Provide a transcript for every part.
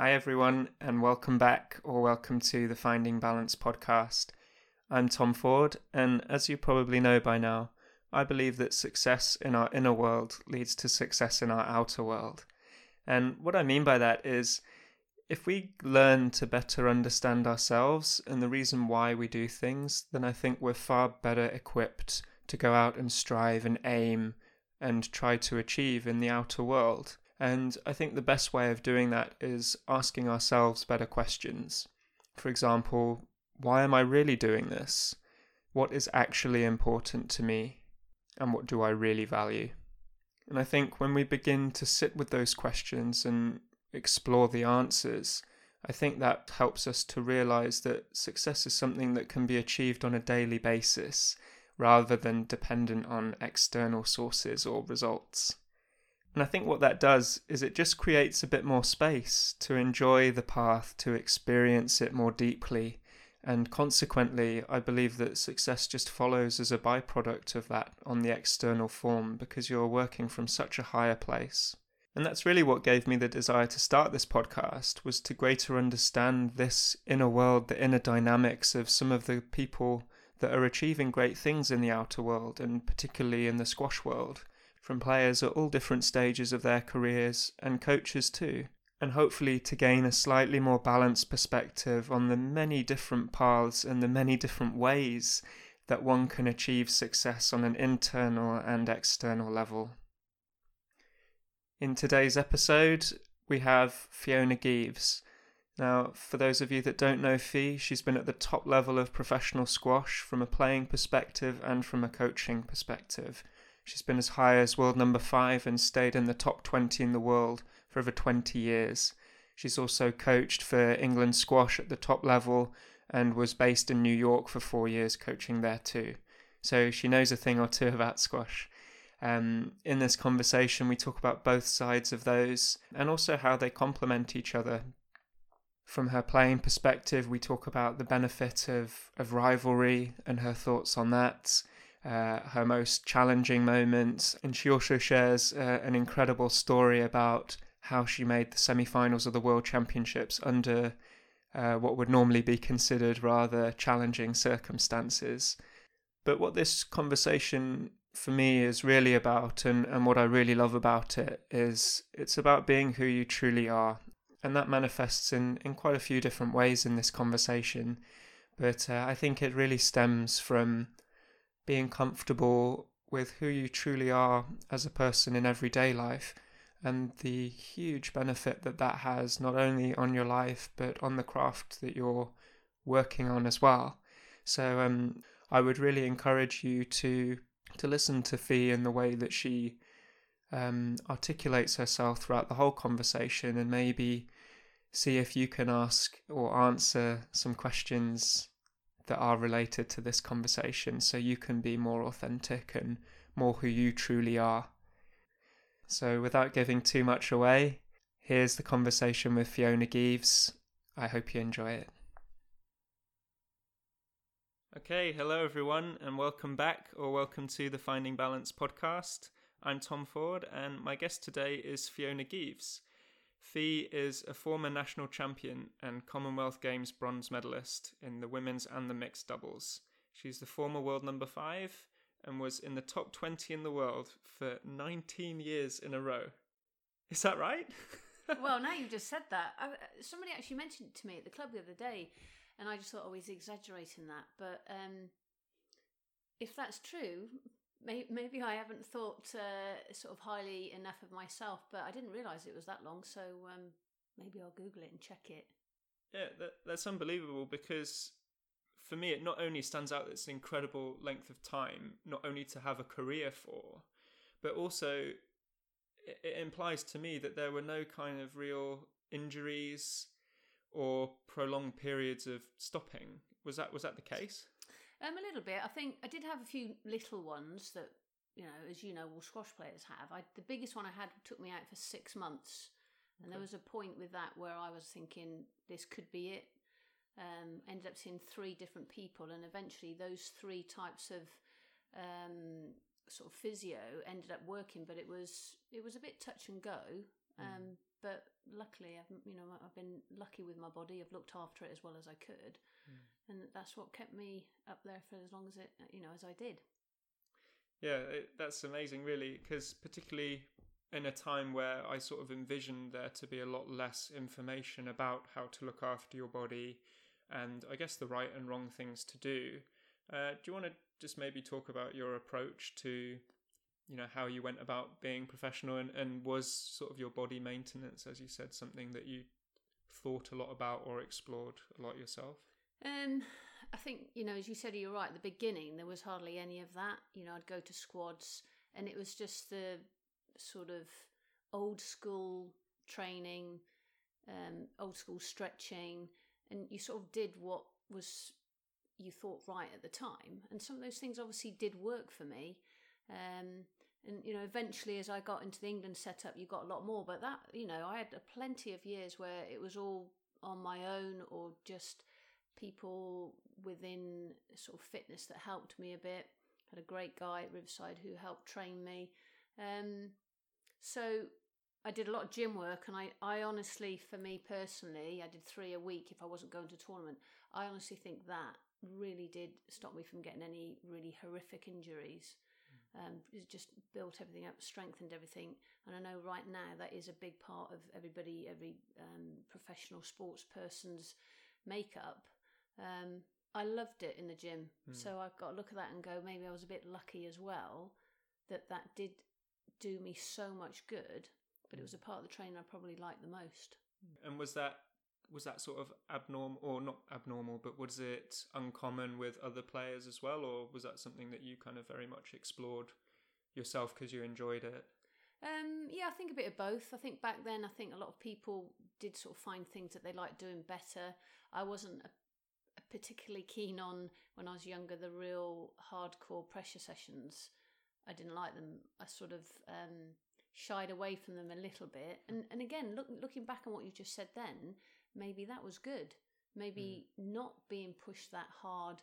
Hi, everyone, and welcome back or welcome to the Finding Balance podcast. I'm Tom Ford, and as you probably know by now, I believe that success in our inner world leads to success in our outer world. And what I mean by that is if we learn to better understand ourselves and the reason why we do things, then I think we're far better equipped to go out and strive and aim and try to achieve in the outer world. And I think the best way of doing that is asking ourselves better questions. For example, why am I really doing this? What is actually important to me? And what do I really value? And I think when we begin to sit with those questions and explore the answers, I think that helps us to realize that success is something that can be achieved on a daily basis rather than dependent on external sources or results. And I think what that does is it just creates a bit more space to enjoy the path, to experience it more deeply. And consequently, I believe that success just follows as a byproduct of that on the external form because you're working from such a higher place. And that's really what gave me the desire to start this podcast was to greater understand this inner world, the inner dynamics of some of the people that are achieving great things in the outer world and particularly in the squash world from players at all different stages of their careers and coaches too, and hopefully to gain a slightly more balanced perspective on the many different paths and the many different ways that one can achieve success on an internal and external level. In today's episode, we have Fiona Geaves. Now, for those of you that don't know Fee, she's been at the top level of professional squash from a playing perspective and from a coaching perspective. She's been as high as world number five and stayed in the top 20 in the world for over 20 years. She's also coached for England squash at the top level and was based in New York for four years coaching there too. So she knows a thing or two about squash. Um, in this conversation, we talk about both sides of those and also how they complement each other. From her playing perspective, we talk about the benefit of, of rivalry and her thoughts on that uh, her most challenging moments. And she also shares uh, an incredible story about how she made the semi finals of the World Championships under uh, what would normally be considered rather challenging circumstances. But what this conversation for me is really about, and, and what I really love about it, is it's about being who you truly are. And that manifests in, in quite a few different ways in this conversation. But uh, I think it really stems from being comfortable with who you truly are as a person in everyday life and the huge benefit that that has not only on your life but on the craft that you're working on as well. So um, I would really encourage you to to listen to Fee in the way that she um, articulates herself throughout the whole conversation and maybe see if you can ask or answer some questions that are related to this conversation so you can be more authentic and more who you truly are. So, without giving too much away, here's the conversation with Fiona Geaves. I hope you enjoy it. Okay, hello everyone, and welcome back or welcome to the Finding Balance podcast. I'm Tom Ford, and my guest today is Fiona Geaves. Fee is a former national champion and Commonwealth Games bronze medalist in the women's and the mixed doubles. She's the former world number five and was in the top 20 in the world for 19 years in a row. Is that right? well, now you've just said that. I, somebody actually mentioned it to me at the club the other day, and I just thought, oh, he's exaggerating that. But um, if that's true, maybe I haven't thought uh, sort of highly enough of myself, but I didn't realise it was that long. So um, maybe I'll Google it and check it. Yeah, that, that's unbelievable because for me, it not only stands out that it's an incredible length of time, not only to have a career for, but also it, it implies to me that there were no kind of real injuries or prolonged periods of stopping. Was that was that the case? Um, a little bit. I think I did have a few little ones that, you know, as you know, all squash players have. I, the biggest one I had took me out for six months. And there was a point with that where I was thinking this could be it. Um, ended up seeing three different people, and eventually those three types of um, sort of physio ended up working. But it was it was a bit touch and go. Um, But luckily, I've you know I've been lucky with my body. I've looked after it as well as I could, and that's what kept me up there for as long as it you know as I did. Yeah, it, that's amazing, really, because particularly in a time where I sort of envisioned there to be a lot less information about how to look after your body and I guess the right and wrong things to do. Uh, do you want to just maybe talk about your approach to, you know, how you went about being professional and, and was sort of your body maintenance, as you said, something that you thought a lot about or explored a lot yourself? Um, I think you know, as you said, you're right. At the beginning, there was hardly any of that. You know, I'd go to squads, and it was just the sort of old school training, um, old school stretching, and you sort of did what was you thought right at the time. And some of those things obviously did work for me. Um, and you know, eventually, as I got into the England setup, you got a lot more. But that, you know, I had plenty of years where it was all on my own or just people within sort of fitness that helped me a bit. Had a great guy at Riverside who helped train me. Um, so I did a lot of gym work, and I, I honestly, for me personally, I did three a week if I wasn't going to tournament. I honestly think that really did stop me from getting any really horrific injuries. Um, it just built everything up, strengthened everything, and I know right now that is a big part of everybody, every um, professional sports person's makeup. Um, I loved it in the gym, so I've got to look at that and go, maybe I was a bit lucky as well that that did do me so much good, but it was a part of the training I probably liked the most. And was that was that sort of abnormal or not abnormal, but was it uncommon with other players as well, or was that something that you kind of very much explored yourself because you enjoyed it? Um, yeah, I think a bit of both. I think back then, I think a lot of people did sort of find things that they liked doing better. I wasn't a particularly keen on when I was younger the real hardcore pressure sessions. I didn't like them. I sort of um, shied away from them a little bit. And and again, look, looking back on what you just said, then maybe that was good. Maybe not being pushed that hard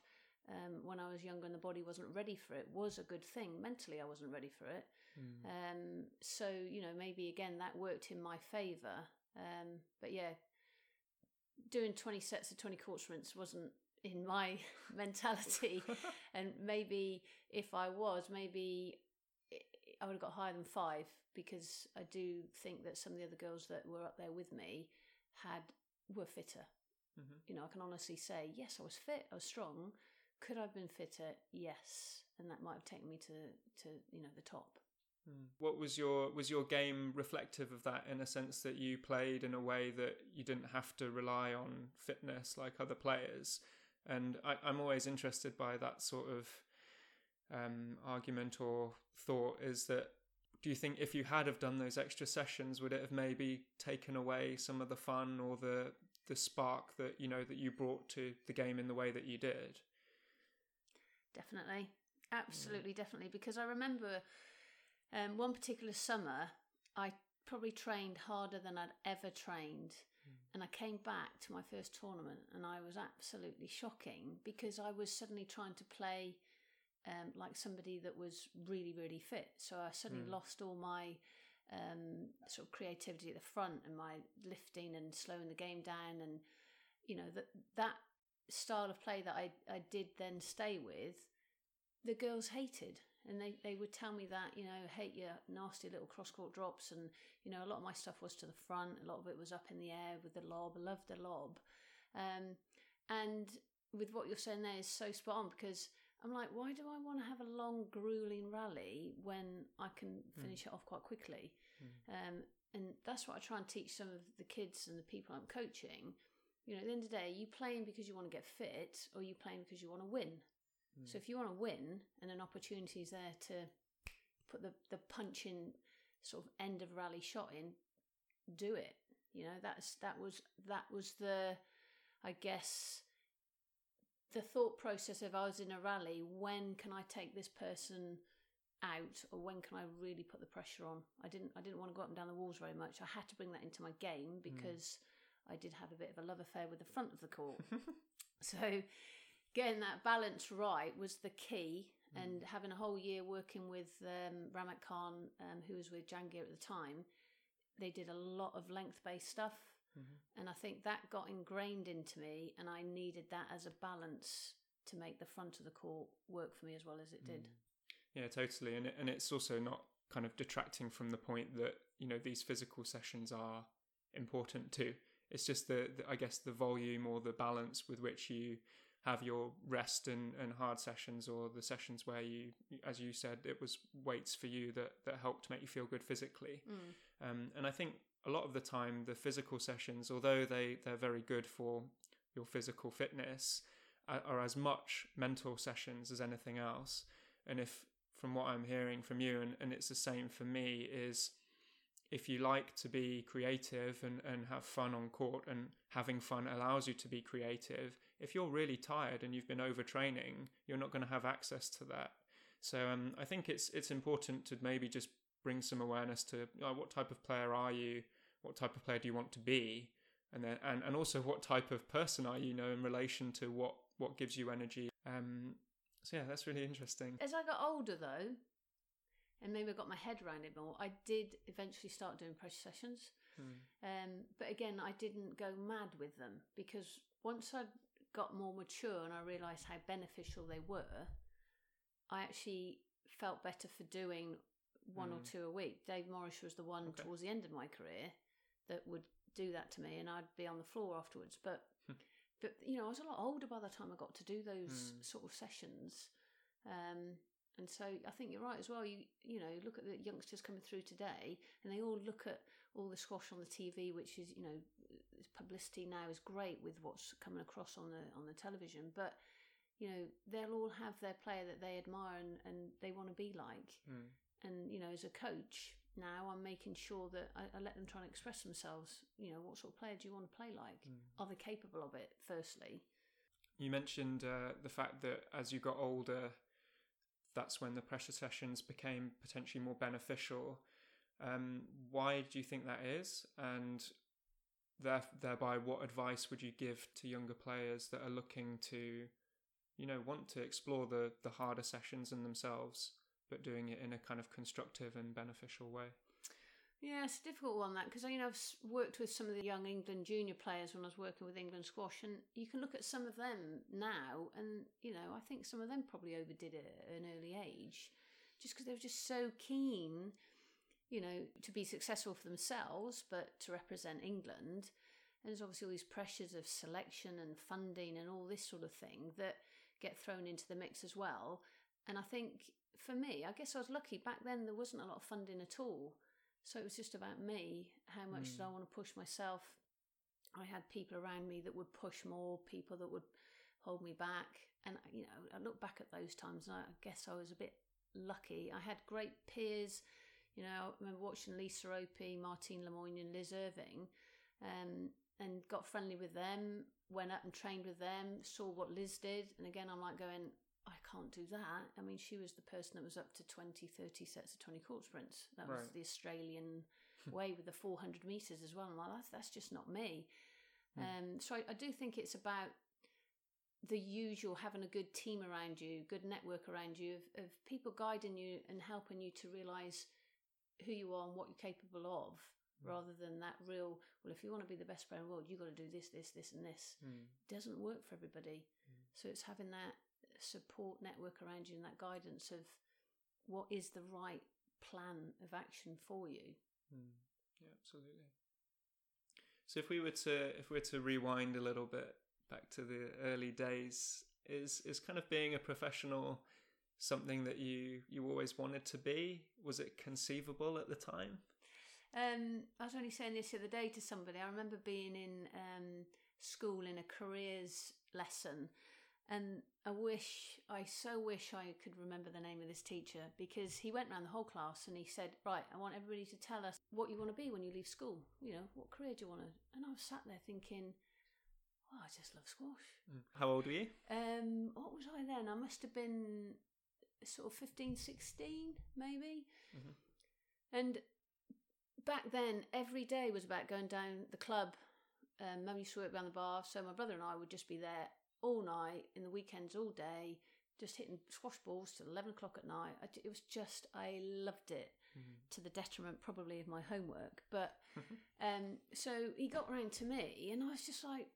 um, when I was younger and the body wasn't ready for it was a good thing. Mentally, I wasn't ready for it. Um, so you know, maybe again that worked in my favour. Um, but yeah, doing twenty sets of twenty quarter sprints wasn't in my mentality. and maybe if I was, maybe I would have got higher than five because I do think that some of the other girls that were up there with me had were fitter. Mhm. You know, I can honestly say yes, I was fit, I was strong. Could I have been fitter? Yes, and that might have taken me to to you know the top. Mm. What was your was your game reflective of that in a sense that you played in a way that you didn't have to rely on fitness like other players? And I, I'm always interested by that sort of um, argument or thought. Is that do you think if you had have done those extra sessions, would it have maybe taken away some of the fun or the the spark that you know that you brought to the game in the way that you did? Definitely, absolutely, definitely. Because I remember um, one particular summer, I probably trained harder than I'd ever trained. And I came back to my first tournament and I was absolutely shocking because I was suddenly trying to play um, like somebody that was really, really fit. So I suddenly lost all my um, sort of creativity at the front and my lifting and slowing the game down. And, you know, that, that style of play that I, I did then stay with, the girls hated. And they, they would tell me that, you know, hate your nasty little cross court drops. And, you know, a lot of my stuff was to the front, a lot of it was up in the air with the lob. I loved the lob. Um, and with what you're saying there is so spot on because I'm like, why do I want to have a long, grueling rally when I can finish it off quite quickly? Um, and that's what I try and teach some of the kids and the people I'm coaching. You know, at the end of the day, are you playing because you want to get fit or you playing because you want to win. Hmm. So if you want to win and an opportunity is there to put the, the punching sort of end of rally shot in, do it. You know, that's that was that was the I guess the thought process of I was in a rally, when can I take this person out or when can I really put the pressure on? I didn't I didn't want to go up and down the walls very much. I had to bring that into my game hmm. because I did have a bit of a love affair with the front of the court. so getting that balance right was the key and having a whole year working with um, Rahmat Khan, um, who was with Jansher at the time, they did a lot of length based stuff. Mm-hmm. And I think that got ingrained into me, and I needed that as a balance to make the front of the court work for me as well as it did. Mm. Yeah, totally. And it, and it's also not kind of detracting from the point that you know these physical sessions are important too. It's just the, the I guess the volume or the balance with which you have your rest and, and hard sessions or the sessions where you as you said it was weights for you that that helped make you feel good physically Mm. um, and i think a lot of the time the physical sessions although they they're very good for your physical fitness are, are as much mental sessions as anything else and if from what i'm hearing from you and, and it's the same for me is if you like to be creative and, and have fun on court and having fun allows you to be creative if you're really tired and you've been overtraining you're not going to have access to that. So um, i think it's it's important to maybe just bring some awareness to you know, what type of player are you? What type of player do you want to be? And then and, and also what type of person are you, you know in relation to what what gives you energy. Um so yeah that's really interesting. As I got older, though, and maybe I got my head around it more, I did eventually start doing pressure sessions. Hmm. Um, but again, I didn't go mad with them because once I got more mature and I realised how beneficial they were, I actually felt better for doing one or Mm. two a week. Dave Morris was the one Okay. towards the end of my career that would do that to me, and I'd be on the floor afterwards. But but you know, I was a lot older by the time I got to do those Mm. sort of sessions. Um, and so I think you're right as well. You you know look at the youngsters coming through today, and they all look at all the squash on the TV, which is you know publicity now is great with what's coming across on the on the television, but you know they'll all have their player that they admire and, and they want to be like. Mm. And you know, as a coach now, I'm making sure that I, I let them try and express themselves. You know, what sort of player do you want to play like? Mm. Are they capable of it? Firstly, You mentioned uh, the fact that as you got older, that's when the pressure sessions became potentially more beneficial. Um, why do you think that is? And there, thereby, what advice would you give to younger players that are looking to, you know, want to explore the, the harder sessions in themselves, but doing it in a kind of constructive and beneficial way? Yeah, it's a difficult one that because you know I've worked with some of the young England junior players when I was working with England squash, and you can look at some of them now, and you know I think some of them probably overdid it at an early age, just because they were just so keen, you know, to be successful for themselves, but to represent England. And there's obviously all these pressures of selection and funding and all this sort of thing that get thrown into the mix as well. And I think for me, I guess I was lucky back then. There wasn't a lot of funding at all. So it was just about me. How much did I Mm. want to push myself? I had people around me that would push more, people that would hold me back. And, you know, I look back at those times and I guess I was a bit lucky. I had great peers. You know, I remember watching Lisa Opie, Martine Le Moignan, and Liz Irving, um, and got friendly with them, went up and trained with them, saw what Liz did. And again, I'm like going, I can't do that. I mean, she was the person that was up to 20, 30 sets of 20 court sprints. That was Right. the Australian way with the 400 metres as well. I'm like, that's, that's just not me. Hmm. Um, so I, I do think it's about the usual having a good team around you, good network around you of, of people guiding you and helping you to realise who you are and what you're capable of, Mm. rather than that real, well, if you want to be the best player in the world, you've got to do this, this, this, and this. Mm. doesn't work for everybody. Mm. So it's having that support network around you and that guidance of what is the right plan of action for you. Mm. Yeah, absolutely. So if we were to if we were to rewind a little bit back to the early days, is is kind of being a professional something that you you always wanted to be? Was it conceivable at the time? Um, I was only saying this the other day to somebody. I remember being in um, school in a careers lesson, and I wish, I so wish I could remember the name of this teacher because he went around the whole class and he said, Right, I want everybody to tell us what you want to be when you leave school. You know, what career do you want to? And I was sat there thinking, Oh, I just love squash. Mm. How old were you? Um, what was I then? I must have been sort of 15, 16, maybe. Mhm. And back then, every day was about going down the club. Um, Mum used to work around the bar, so my brother and I would just be there all night, in the weekends, all day, just hitting squash balls till 11 o'clock at night. I, it was just, I loved it Mhm. to the detriment probably of my homework. But um, so he got round to me, and I was just like,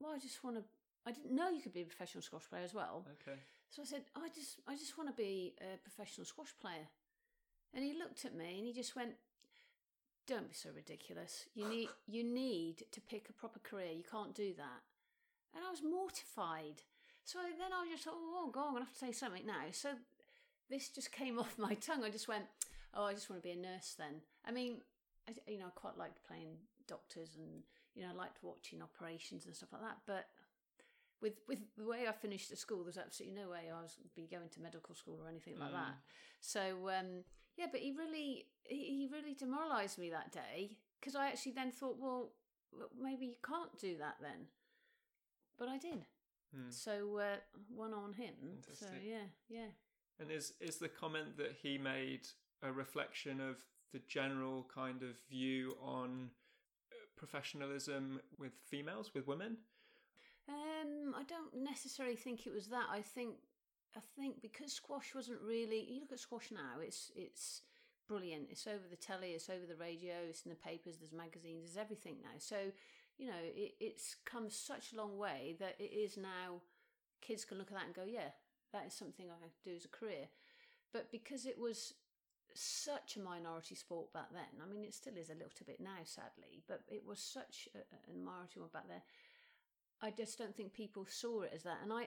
"Well, I just want to." I didn't know you could be a professional squash player as well. Okay. So I said, "I just, I just want to be a professional squash player." And he looked at me and he just went, "Don't be so ridiculous. You need, you need to pick a proper career. You can't do that." And I was mortified. So then I just thought, "Oh God, I'm gonna have to say something now." So this just came off my tongue. I just went, "Oh, I just want to be a nurse." Then, I mean, I, you know, I quite liked playing doctors, and you know, I liked watching operations and stuff like that. But with with the way I finished at school, there's absolutely no way I was be going to medical school or anything like Mm. that. So um, yeah, but he really he, really demoralised me that day because I actually then thought, well, maybe you can't do that then. But I did. Hmm. So uh, one on him. So yeah, yeah. And is is the comment that he made a reflection of the general kind of view on uh, professionalism with females, with women? Um, I don't necessarily think it was that. I think I think because squash wasn't really. You look at squash now; it's it's brilliant. It's over the telly, it's over the radio, it's in the papers. There's magazines, there's everything now. So you know, it, it's come such a long way that it is now. Kids can look at that and go, "Yeah, that is something I could do as a career." But because it was such a minority sport back then, I mean, it still is a little bit now, sadly, but it was such a, a minority one back then. I just don't think people saw it as that, and I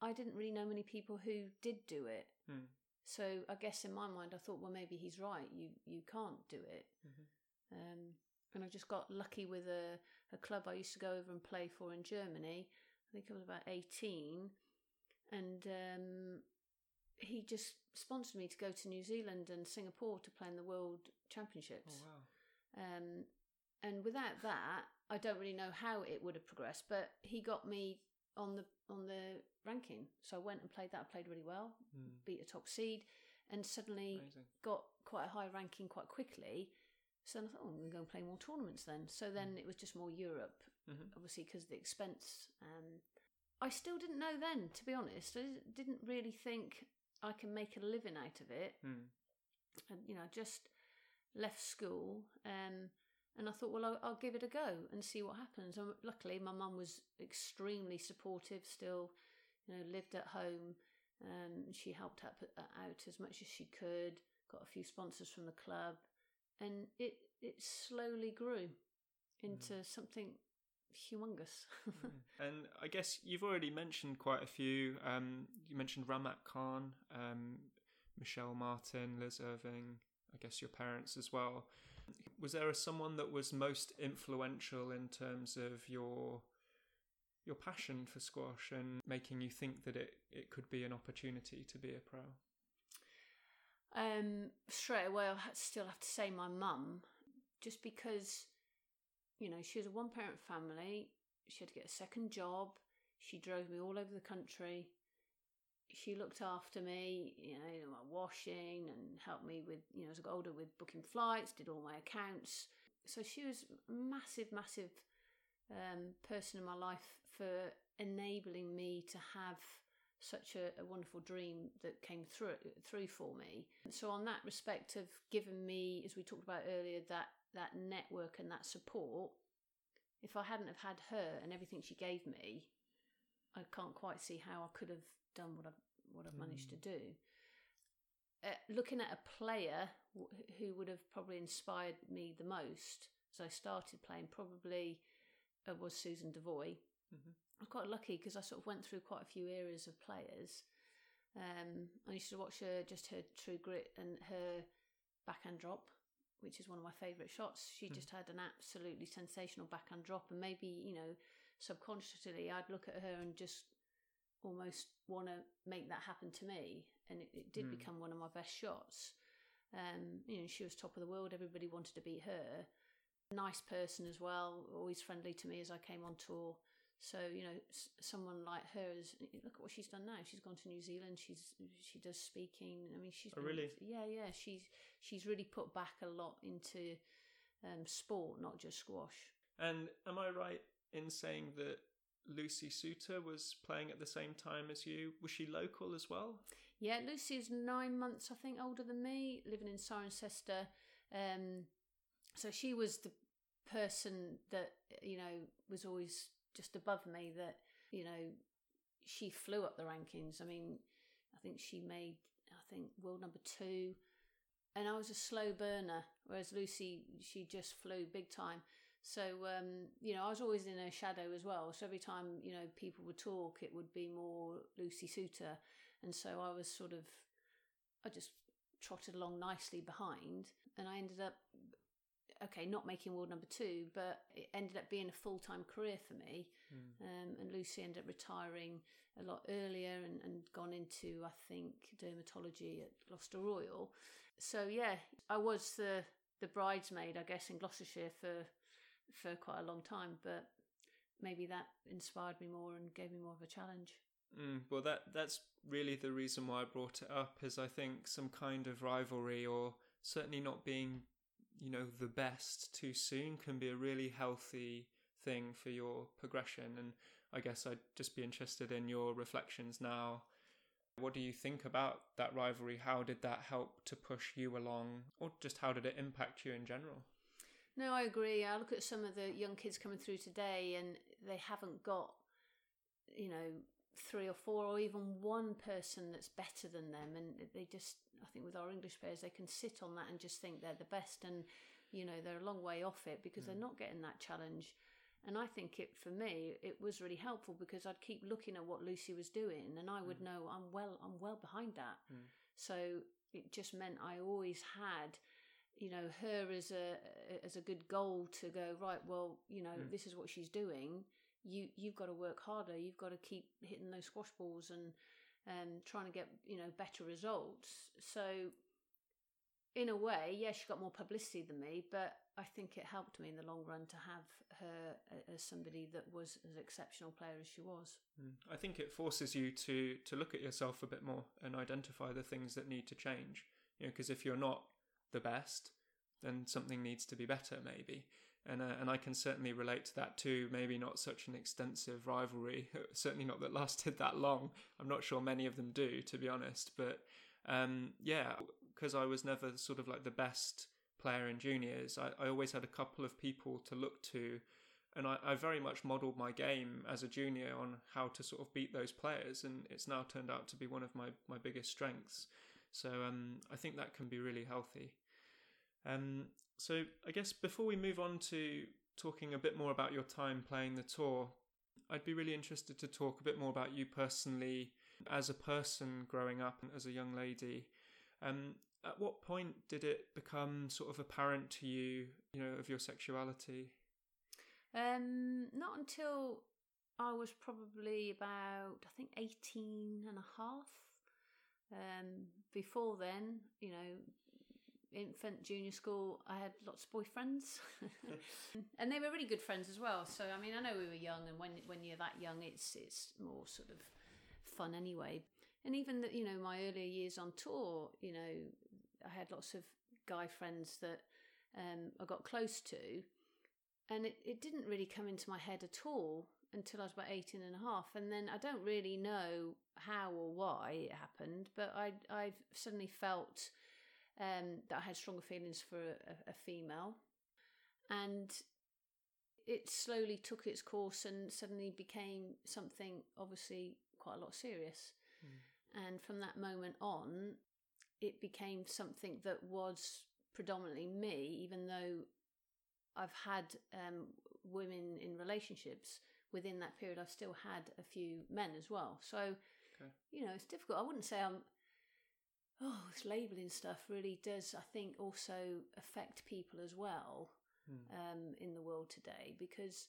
I didn't really know many people who did do it. Hmm. So I guess in my mind, I thought, well, maybe he's right. You you can't do it. Mhm. Um, and I just got lucky with a, a club I used to go over and play for in Germany. I think I was about eighteen, and um, he just sponsored me to go to New Zealand and Singapore to play in the World Oh Championships. wow! Um, and without that, I don't really know how it would have progressed. But he got me on the on the ranking, so I went and played that. I played really well, Hmm. beat a top seed, and suddenly Amazing. got quite a high ranking quite quickly. So then I thought, oh, I'm going to go and play more tournaments then. So then it was just more Europe, Mhm. obviously because of the expense. Um, I still didn't know then, to be honest. I didn't really think I can make a living out of it Hmm. and you know, I just left school, um, and I thought, well, I'll, I'll give it a go and see what happens. And luckily, my mum was extremely supportive. Still, you know, lived at home. Um, she helped out, out as much as she could. Got a few sponsors from the club, and it it slowly grew into something humongous. Mm. and I guess you've already mentioned quite a few. Um, you mentioned Rahmat Khan, um, Michelle Martin, Liz Irving. I guess your parents as well. Was there a, someone that was most influential in terms of your your passion for squash and making you think that it, it could be an opportunity to be a pro? Um, straight away, I still have to say my mum, just because, you know, she was a one parent family. She had to get a second job. She drove me all over the country. She looked after me, you know, my washing and helped me with, you know, as I got older with booking flights, did all my accounts. So she was massive, massive um, person in my life for enabling me to have such a, a wonderful dream that came through through for me. So on that respect of giving me, as we talked about earlier, that that network and that support, if I hadn't have had her and everything she gave me, I can't quite see how I could have done what I've what I've managed to do. Uh, looking at a player who would have probably inspired me the most as I started playing, probably uh, was Susan Devoy. Mhm. I'm quite lucky because I sort of went through quite a few eras of players. Um, I used to watch her, just her true grit and her backhand drop, which is one of my favourite shots. She Hmm. just had an absolutely sensational backhand drop, and maybe you know, subconsciously, I'd look at her and just almost want to make that happen to me, and it, it did Hmm. become one of my best shots. Um, you know, she was top of the world. Everybody wanted to beat her. Nice person as well, always friendly to me as I came on tour. So you know, s- someone like her is. Look at what she's done now. She's gone to New Zealand. She's she does speaking. I mean, she's Oh, been- really? yeah, yeah. She's she's really put back a lot into um, sport, not just squash. And am I right in saying that Lucy Soutter was playing at the same time as you? Was she local as well? Yeah, Lucy is nine months, I think, older than me, living in Cirencester. Um, so she was the person that you know was always just above me. That you know, she flew up the rankings. I mean, I think she made I think world number two, and I was a slow burner, whereas Lucy she just flew big time. So um, you know, I was always in her shadow as well. So every time you know people would talk, it would be more Lucy Soutter, and so I was sort of, I just trotted along nicely behind, and I ended up, okay, not making world number two, but it ended up being a full time career for me. Mm. Um, and Lucy ended up retiring a lot earlier and, and gone into, I think, dermatology at Gloucester Royal. So yeah, I was the the bridesmaid, I guess, in Gloucestershire for for quite a long time, but maybe that inspired me more and gave me more of a challenge. Mm, well, that that's really the reason why I brought it up. Is I think some kind of rivalry, or certainly not being, you know, the best too soon, can be a really healthy thing for your progression. And I guess I'd just be interested in your reflections now. What do you think about that rivalry? How did that help to push you along, or just how did it impact you in general? No, I agree. I look at some of the young kids coming through today, and they haven't got, you know, three or four or even one person that's better than them and they just i think with our english players they can sit on that and just think they're the best and you know they're a long way off it because mm. they're not getting that challenge and i think it for me it was really helpful because i'd keep looking at what lucy was doing and i would mm. know i'm well i'm well behind that mm. so it just meant i always had you know her as a as a good goal to go right well you know mm. this is what she's doing you you've got to work harder. You've got to keep hitting those squash balls and and trying to get you know better results. So in a way, yeah, she got more publicity than me, but I think it helped me in the long run to have her as somebody that was as exceptional player as she was. Mm. I think it forces you to to look at yourself a bit more and identify the things that need to change. You know, because if you're not the best, then something needs to be better, maybe and uh, and I can certainly relate to that too. Maybe not such an extensive rivalry, certainly not that lasted that long. I'm not sure many of them do, to be honest. But um, yeah, because I was never sort of like the best player in juniors, I, I always had a couple of people to look to. And I, I very much modelled my game as a junior on how to sort of beat those players, and it's now turned out to be one of my, my biggest strengths. So um, I think that can be really healthy. Um, so I guess before we move on to talking a bit more about your time playing the tour, I'd be really interested to talk a bit more about you personally as a person growing up as a young lady. Um, at what point did it become sort of apparent to you, you know, of your sexuality? Um, not until I was probably about, I think, 18 and a half. Um, before then, you know, infant junior school, I had lots of boyfriends, and they were really good friends as well. So I mean, I know we were young, and when when you're that young, it's it's more sort of fun anyway. And even that, you know, my earlier years on tour, you know, I had lots of guy friends that um, I got close to, and it, it didn't really come into my head at all until I was about 18 and a half. And then I don't really know how or why it happened, but I I've suddenly felt um, that I had stronger feelings for a, a female. And it slowly took its course and suddenly became something obviously quite a lot serious. Mm. And from that moment on, it became something that was predominantly me, even though I've had um, women in relationships within that period, I've still had a few men as well. So, okay. you know, it's difficult. I wouldn't say I'm oh, this labeling stuff really does, I think, also affect people as well mm. um, in the world today because,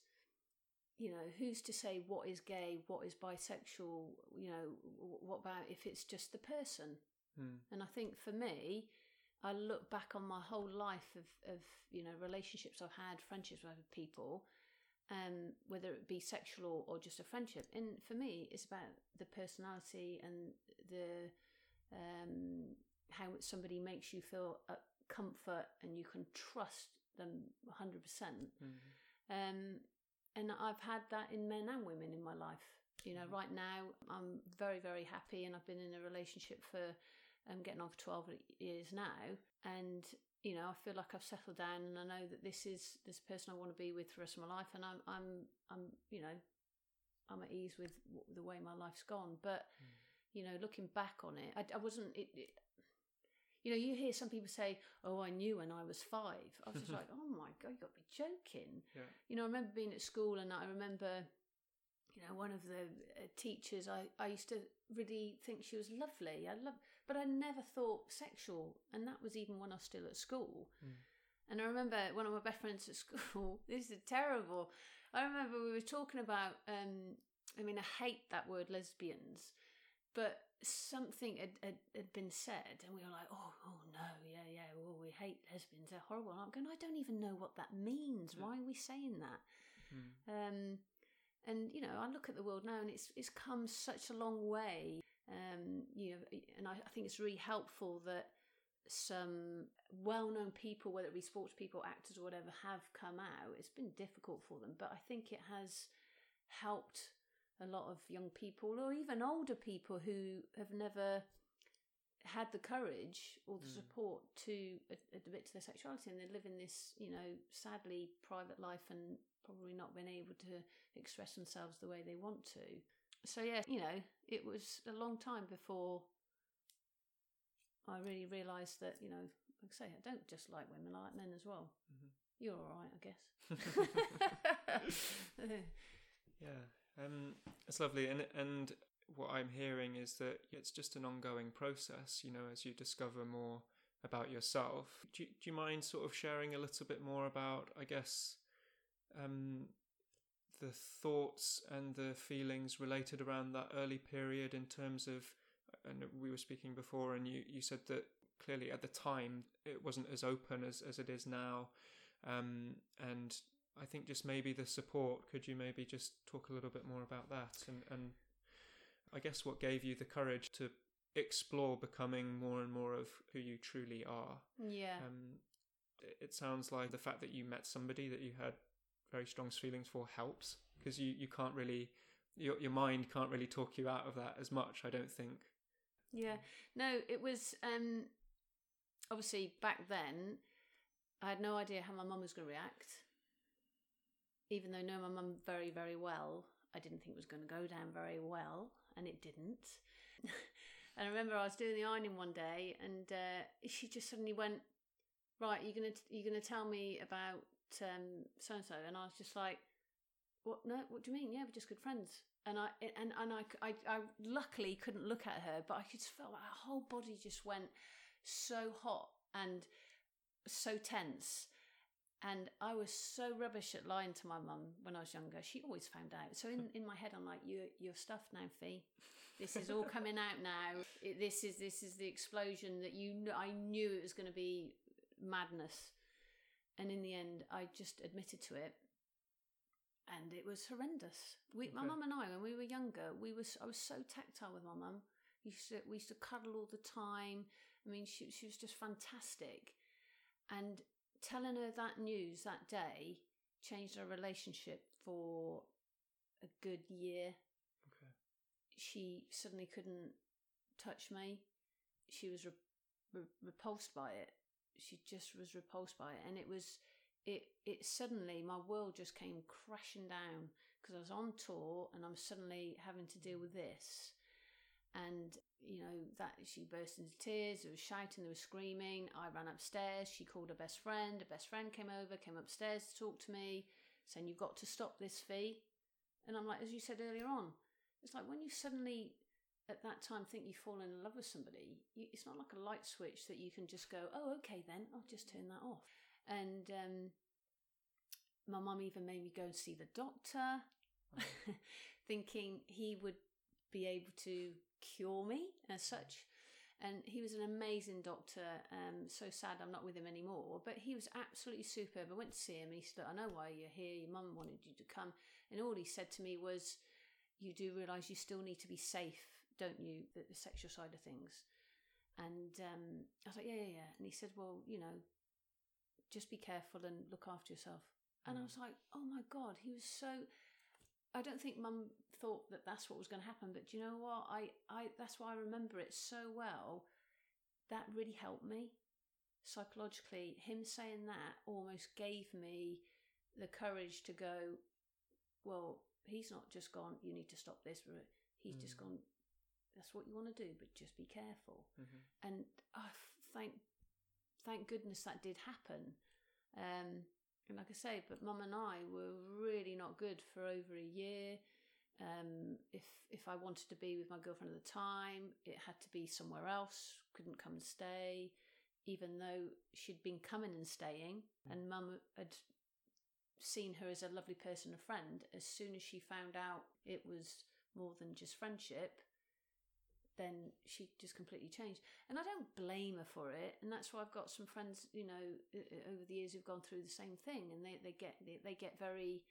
you know, who's to say what is gay, what is bisexual, you know, what about if it's just the person? Mm. And I think for me, I look back on my whole life of, of you know, relationships I've had, friendships with other people, um, whether it be sexual or, or just a friendship. And for me, it's about the personality and the um, how somebody makes you feel a comfort and you can trust them 100%. percent mm hmm um, and I've had that in men and women in my life. You know, mm-hmm. right now I'm very, very happy and I've been in a relationship for, um, getting on for 12 years now. And you know, I feel like I've settled down and I know that this is this person I want to be with for the rest of my life, and I'm I'm I'm you know, I'm at ease with the way my life's gone. But mm. You know, looking back on it, I, I wasn't. It, it, you know, you hear some people say, "Oh, I knew when I was five. I was just like, "Oh my god, you got to be joking!" Yeah. You know, I remember being at school, and I remember, you know, one of the uh, teachers. I I used to really think she was lovely. I love, but I never thought sexual, and that was even when I was still at school. Mm. And I remember one of my best friends at school. this is terrible. I remember we were talking about. Um, I mean, I hate that word lesbians, but something had, had, had, been said, and we were like, "Oh, oh no, yeah, yeah, well, we hate lesbians; they're horrible." And I'm going, "I don't even know what that means. Why are we saying that?" Mm. Um, and you know, I look at the world now, and it's it's come such a long way. Um, you know, and I, I think it's really helpful that some well-known people, whether it be sports people, actors, or whatever, have come out. It's been difficult for them, but I think it has helped a lot of young people or even older people who have never had the courage or the mm. support to admit to their sexuality and they live in this, you know, sadly private life and probably not been able to express themselves the way they want to. So yeah, you know, it was a long time before I really realised that, you know, like I say, I don't just like women, I like men as well. Mm-hmm. You're all right, I guess. yeah, um, it's lovely, and and what I'm hearing is that it's just an ongoing process. You know, as you discover more about yourself. Do you, do you mind sort of sharing a little bit more about, I guess, um, the thoughts and the feelings related around that early period in terms of, and we were speaking before, and you, you said that clearly at the time it wasn't as open as, as it is now. Um, and I think just maybe the support. Could you maybe just talk a little bit more about that and and I guess what gave you the courage to explore becoming more and more of who you truly are. Yeah. Um, it sounds like the fact that you met somebody that you had very strong feelings for helps because you, you can't really your your mind can't really talk you out of that as much. I don't think. Yeah. No, it was um, obviously back then. I had no idea how my mum was going to react even though I my mum very, very well, I didn't think it was going to go down very well, and it didn't. and I remember I was doing the ironing one day, and uh, she just suddenly went, "Right, you're gonna you're gonna tell me about so and so," and I was just like, "What? No, what do you mean? Yeah, we're just good friends." And I and and I, I, I luckily couldn't look at her, but I just felt like her whole body just went so hot and so tense and I was so rubbish at lying to my mum when I was younger. She always found out. So in, in my head, I'm like, "You you're stuffed now, Fee. This is all coming out now. It, this is this is the explosion that you. I knew it was going to be madness." And in the end, I just admitted to it, and it was horrendous. We, okay. my mum and I, when we were younger, we was I was so tactile with my mum. We Used to, we used to cuddle all the time. I mean, she she was just fantastic, and telling her that news that day changed our relationship for a good year. Okay. She suddenly couldn't touch me. She was re- re- repulsed by it. She just was repulsed by it, and it was it. It suddenly my world just came crashing down because I was on tour and I'm suddenly having to deal mm. with this and you know that she burst into tears there was shouting there was screaming. I ran upstairs she called her best friend her best friend came over came upstairs to talk to me saying you've got to stop this fee. And i'm like as you said earlier on it's like when you suddenly at that time think you've fallen in love with somebody you, it's not like a light switch that you can just go oh okay then i'll just turn that off. And um, my mum even made me go and see the doctor thinking he would be able to cure me as such. And he was an amazing doctor. Um, so sad I'm not with him anymore. But he was absolutely superb. I went to see him and he said, I know why you're here. Your mum wanted you to come. And all he said to me was, You do realise you still need to be safe, don't you? The, the sexual side of things. And um, I was like, Yeah, yeah, yeah. And he said, Well, you know, just be careful and look after yourself. And mm. I was like, Oh my God, he was so I don't think mum thought that that's what was going to happen, but do you know what? I, I that's why I remember it so well. That really helped me. psychologically, him saying that almost gave me the courage to go, well, he's not just gone, you need to stop this. He's mm. just gone, that's what you want to do, but just be careful. Mm-hmm. And oh, thank, thank goodness that did happen. Um, like I say, but mum and I were really not good for over a year. Um, if if I wanted to be with my girlfriend at the time, it had to be somewhere else. Couldn't come and stay, even though she'd been coming and staying, mm. and mum had seen her as a lovely person, a friend. As soon as she found out it was more than just friendship, then she just completely changed. And I don't blame her for it. And that's why I've got some friends, you know, over the years who've gone through the same thing, and they they get they, they get very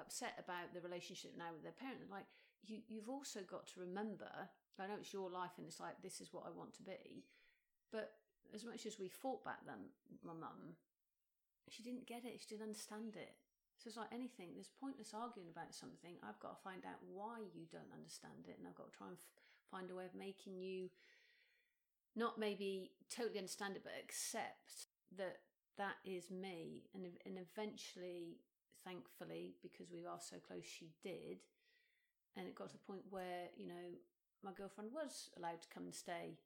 upset about the relationship now with their parent. Like you, you've also got to remember. I know it's your life, and it's like this is what I want to be, but as much as we fought back then, my mum, she didn't get it. She didn't understand it. So it's like anything. There's pointless arguing about something. I've got to find out why you don't understand it, and I've got to try and f- find a way of making you not maybe totally understand it, but accept that that is me. And and eventually, thankfully, because we are so close, she did. And it got to the point where you know my girlfriend was allowed to come and stay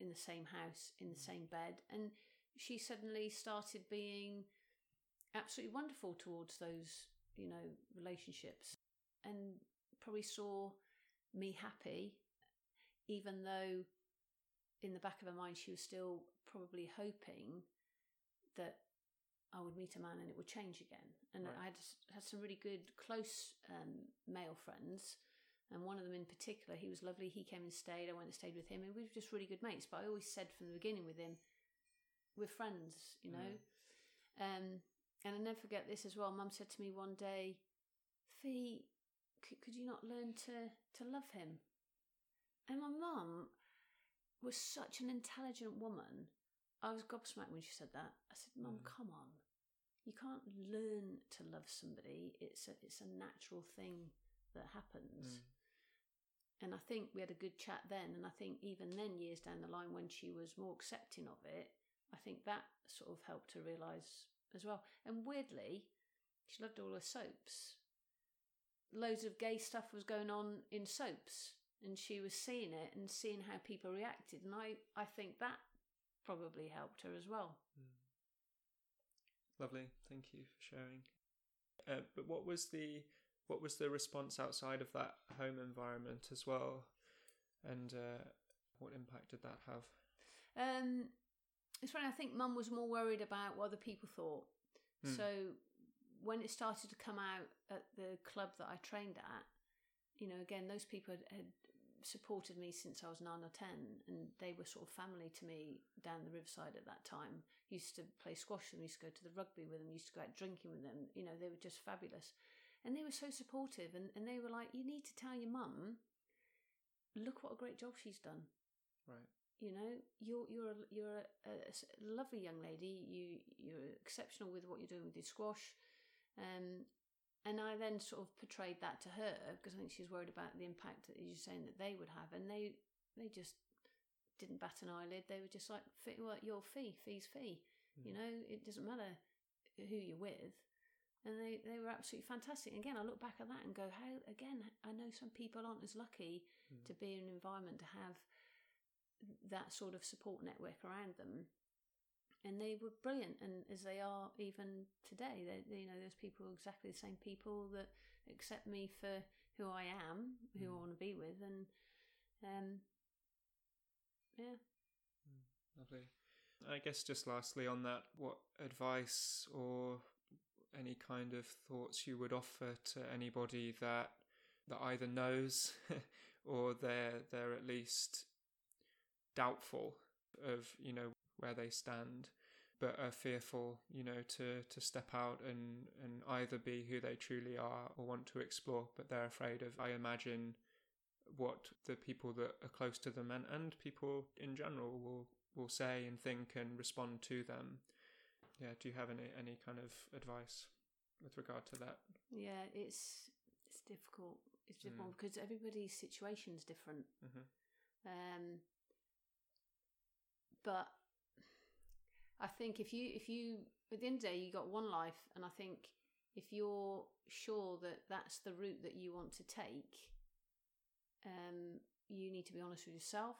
in the same house in the mm. same bed, and she suddenly started being absolutely wonderful towards those you know relationships, and probably saw me happy even though in the back of her mind she was still probably hoping that I would meet a man and it would change again. And right. I had had some really good close um, male friends, and one of them in particular, he was lovely. He came and stayed. I went and stayed with him, and we were just really good mates. But I always said from the beginning with him, we're friends, you know. Mm. Um, and I never forget this as well. Mum said to me one day, "Fee, could, could you not learn to to love him?" And my mum was such an intelligent woman. I was gobsmacked when she said that. I said, Mum, mm. come on. You can't learn to love somebody. It's a it's a natural thing that happens. Mm. And I think we had a good chat then. And I think even then, years down the line, when she was more accepting of it, I think that sort of helped her realise as well. And weirdly, she loved all her soaps. Loads of gay stuff was going on in soaps and she was seeing it and seeing how people reacted and i i think that probably helped her as well. Mm. lovely. Thank you for sharing. Uh, but what was the what was the response outside of that home environment as well? And uh, what impact did that have? Um it's funny i think mum was more worried about what other people thought. Mm. so when it started to come out at the club that i trained at you know, again, those people had, had, supported me since I was nine or ten, and they were sort of family to me down the riverside at that time. Used to play squash with them, used to go to the rugby with them, used to go out drinking with them. You know, they were just fabulous, and they were so supportive. And, and they were like, "You need to tell your mum, look what a great job she's done." Right. You know, you're you're a, you're a, a lovely young lady. You you're exceptional with what you're doing with your squash. Um, and I then sort of portrayed that to her because I think she was worried about the impact that you're saying that they would have, and they they just didn't bat an eyelid. They were just like, "Well, your fee, fee's fee. Mm. You know, it doesn't matter who you're with." And they, they were absolutely fantastic. And again, I look back at that and go, how, again, I know some people aren't as lucky mm. to be in an environment to have that sort of support network around them and they were brilliant and as they are even today they, you know there's people are exactly the same people that accept me for who i am who mm. i want to be with and um yeah. Mm, lovely. I guess just lastly on that what advice or any kind of thoughts you would offer to anybody that that either knows or they're they're at least doubtful of you know where they stand but are fearful, you know, to to step out and and either be who they truly are or want to explore, but they're afraid of. I imagine what the people that are close to them and and people in general will will say and think and respond to them. Yeah, do you have any any kind of advice with regard to that? Yeah, it's it's difficult. It's difficult mm. because everybody's situation is different. Mm-hmm. Um, but I think if you if you at the end of the day you got one life, and I think if you're sure that that's the route that you want to take, um, you need to be honest with yourself,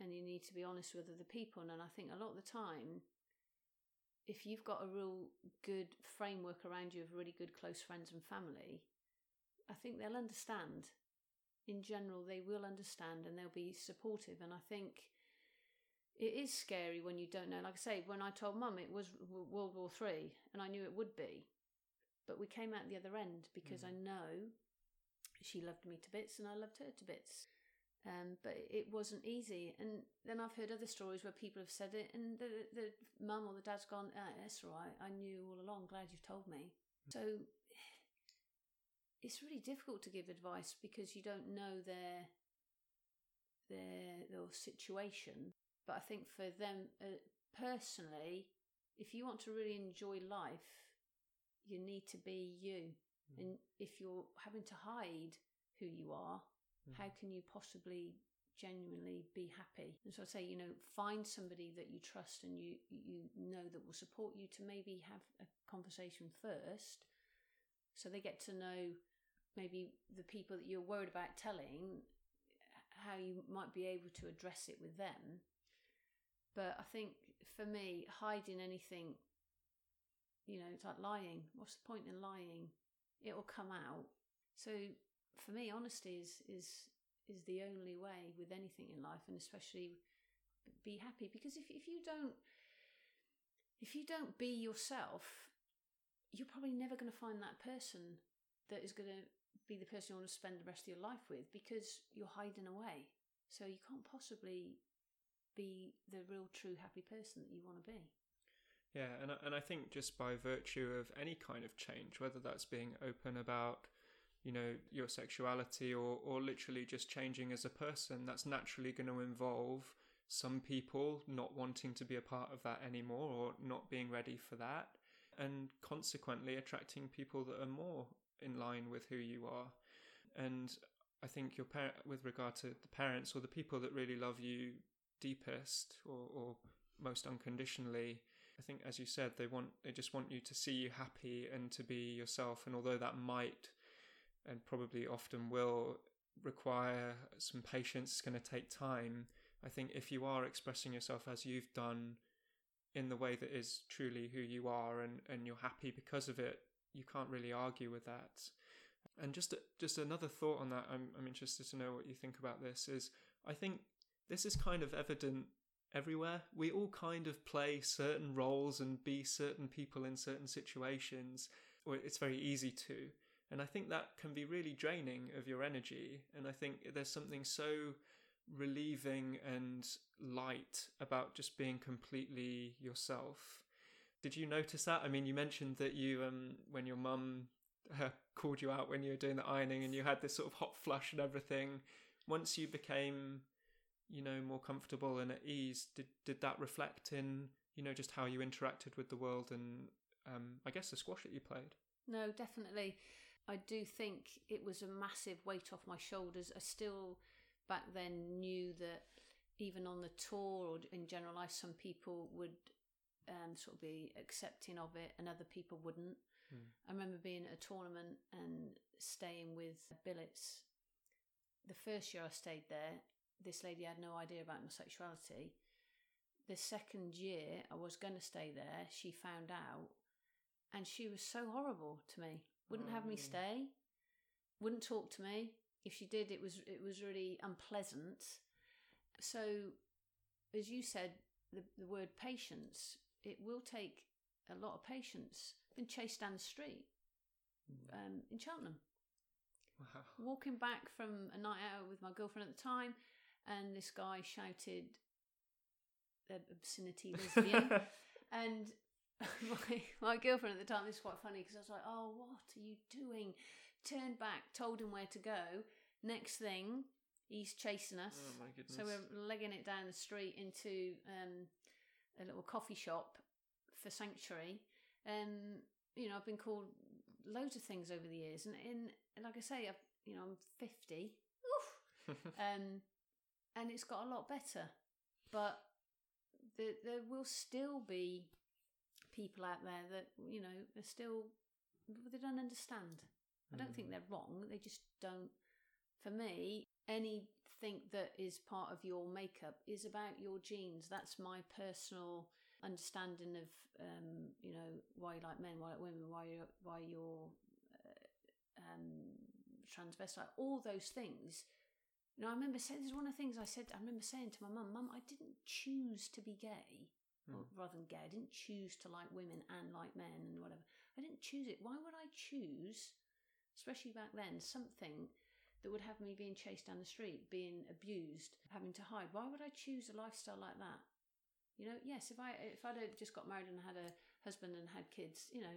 and you need to be honest with other people. And I think a lot of the time, if you've got a real good framework around you of really good close friends and family, I think they'll understand. In general, they will understand and they'll be supportive. And I think it is scary when you don't know. Like I say, when I told mum it was World War Three, and I knew it would be, but we came out the other end because mm. I know she loved me to bits and I loved her to bits. Um, but it wasn't easy. And then I've heard other stories where people have said it, and the the mum or the dad's gone, oh, "That's right. I knew all along. Glad you've told me." Mm. So it's really difficult to give advice because you don't know their their their situation. But I think for them uh, personally, if you want to really enjoy life, you need to be you. Mm. And if you're having to hide who you are, mm. how can you possibly genuinely be happy? And so I say, you know, find somebody that you trust and you you know that will support you to maybe have a conversation first, so they get to know maybe the people that you're worried about telling how you might be able to address it with them. But I think for me, hiding anything, you know, it's like lying. What's the point in lying? It will come out. So for me, honesty is is is the only way with anything in life, and especially be happy. Because if if you don't if you don't be yourself, you're probably never going to find that person that is going to be the person you want to spend the rest of your life with because you're hiding away. So you can't possibly be the real, true, happy person that you want to be. Yeah, and and I think just by virtue of any kind of change, whether that's being open about, you know, your sexuality or or literally just changing as a person, that's naturally going to involve some people not wanting to be a part of that anymore or not being ready for that, and consequently attracting people that are more in line with who you are. And I think your parent, with regard to the parents or the people that really love you deepest or, or most unconditionally, I think, as you said, they want they just want you to see you happy and to be yourself. And although that might and probably often will require some patience, it's going to take time. I think if you are expressing yourself as you've done in the way that is truly who you are and, and you're happy because of it, you can't really argue with that. And just just another thought on that, I'm I'm interested to know what you think about this. Is I think this is kind of evident everywhere. We all kind of play certain roles and be certain people in certain situations, or it's very easy to. And I think that can be really draining of your energy. And I think there's something so relieving and light about just being completely yourself. Did you notice that? I mean, you mentioned that you, um, when your mum uh, called you out when you were doing the ironing and you had this sort of hot flush and everything. Once you became, you know, more comfortable and at ease, did did that reflect in, you know, just how you interacted with the world and, um, I guess the squash that you played? No, definitely. I do think it was a massive weight off my shoulders. I still back then knew that even on the tour or in general life, some people would um, sort of be accepting of it and other people wouldn't. Mm. I remember being at a tournament and staying with billets. The first year I stayed there, this lady had no idea about my sexuality. The second year I was going to stay there, she found out and she was so horrible to me. Wouldn't oh. have me oh. stay, wouldn't talk to me. If she did, it was it was really unpleasant. So, as you said, the, the word patience it will take a lot of patience. Been chased down the street hmm. um, in Cheltenham. Wow. Walking back from a night out with my girlfriend at the time, and this guy shouted obscenity lesbian. and my, my girlfriend at the time, this is quite funny because I was like, oh, what are you doing? Turned back, told him where to go. Next thing, he's chasing us. Oh, my goodness. So we're legging it down the street into um, a little coffee shop for sanctuary. Um, you know, I've been called loads of things over the years, and in like I say, I've, you know, I'm fifty, um, and it's got a lot better. But there, there will still be people out there that you know are still they don't understand. I don't think they're wrong. They just don't. For me, anything that is part of your makeup is about your genes. That's my personal understanding of um, you know why you like men, why you like women, why you why you're uh, um, transvestite, all those things. You know, I remember saying this is one of the things I said. I remember saying to my mum, "Mum, I didn't choose to be gay, hmm. or rather than gay, I didn't choose to like women and like men and whatever. I didn't choose it. Why would I choose, especially back then, something that would have me being chased down the street, being abused, having to hide? Why would I choose a lifestyle like that? You know, yes, if I if I'd have just got married and had a husband and had kids, you know,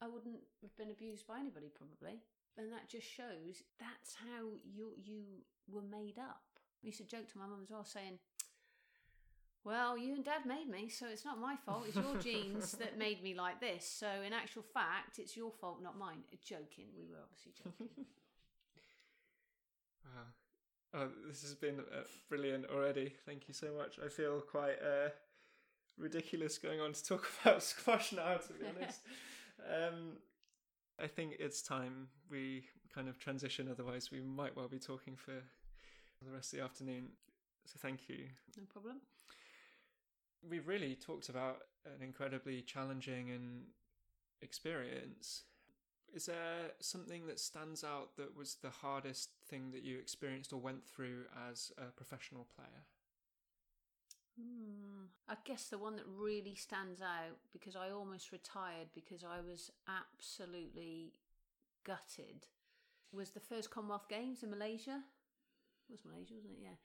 I wouldn't have been abused by anybody probably. And that just shows that's how you you were made up. I used to joke to my mum as well, saying, "Well, you and Dad made me, so it's not my fault. It's your genes that made me like this. So in actual fact, it's your fault, not mine." Joking. We were obviously joking. Wow. Oh, this has been uh, brilliant already. Thank you so much. I feel quite uh, ridiculous going on to talk about squash now, to be honest. um, I think it's time we kind of transition, otherwise, we might well be talking for the rest of the afternoon. So, thank you. no problem. We've really talked about an incredibly challenging and experience. Is there something that stands out that was the hardest thing that you experienced or went through as a professional player? Hmm. I guess the one that really stands out because I almost retired because I was absolutely gutted was the first Commonwealth Games in Malaysia. It was Malaysia, wasn't it? Yeah.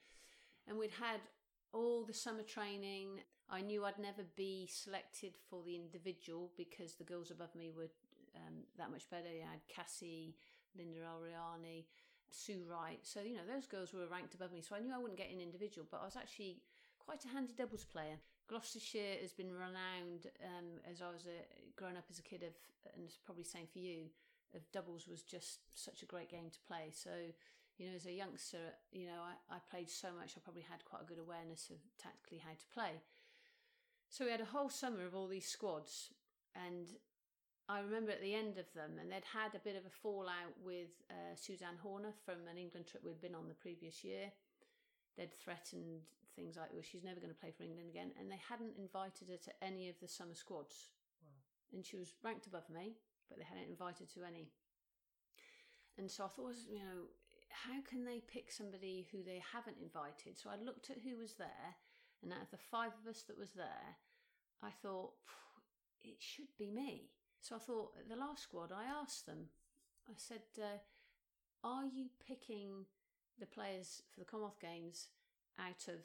And we'd had all the summer training. I knew I'd never be selected for the individual because the girls above me were um, that much better. I had Cassie, Linda Ariani, Sue Wright. So, you know, those girls were ranked above me. So I knew I wouldn't get an individual, but I was actually quite a handy doubles player. Gloucestershire has been renowned um, as I was a, growing up as a kid of, and it's probably same for you, of doubles was just such a great game to play. So, you know, as a youngster, you know, I, I played so much, I probably had quite a good awareness of tactically how to play. So we had a whole summer of all these squads, and I remember at the end of them, and they'd had a bit of a fallout with uh, Suzanne Horner from an England trip we'd been on the previous year. They'd threatened things like, well, she's never going to play for England again, and they hadn't invited her to any of the summer squads. Wow. And she was ranked above me, but they hadn't invited to any. And so I thought, you know, how can they pick somebody who they haven't invited? So I looked at who was there, and out of the five of us that was there, I thought it should be me. So I thought at the last squad, I asked them, I said, uh, "Are you picking the players for the Commonwealth Games out of?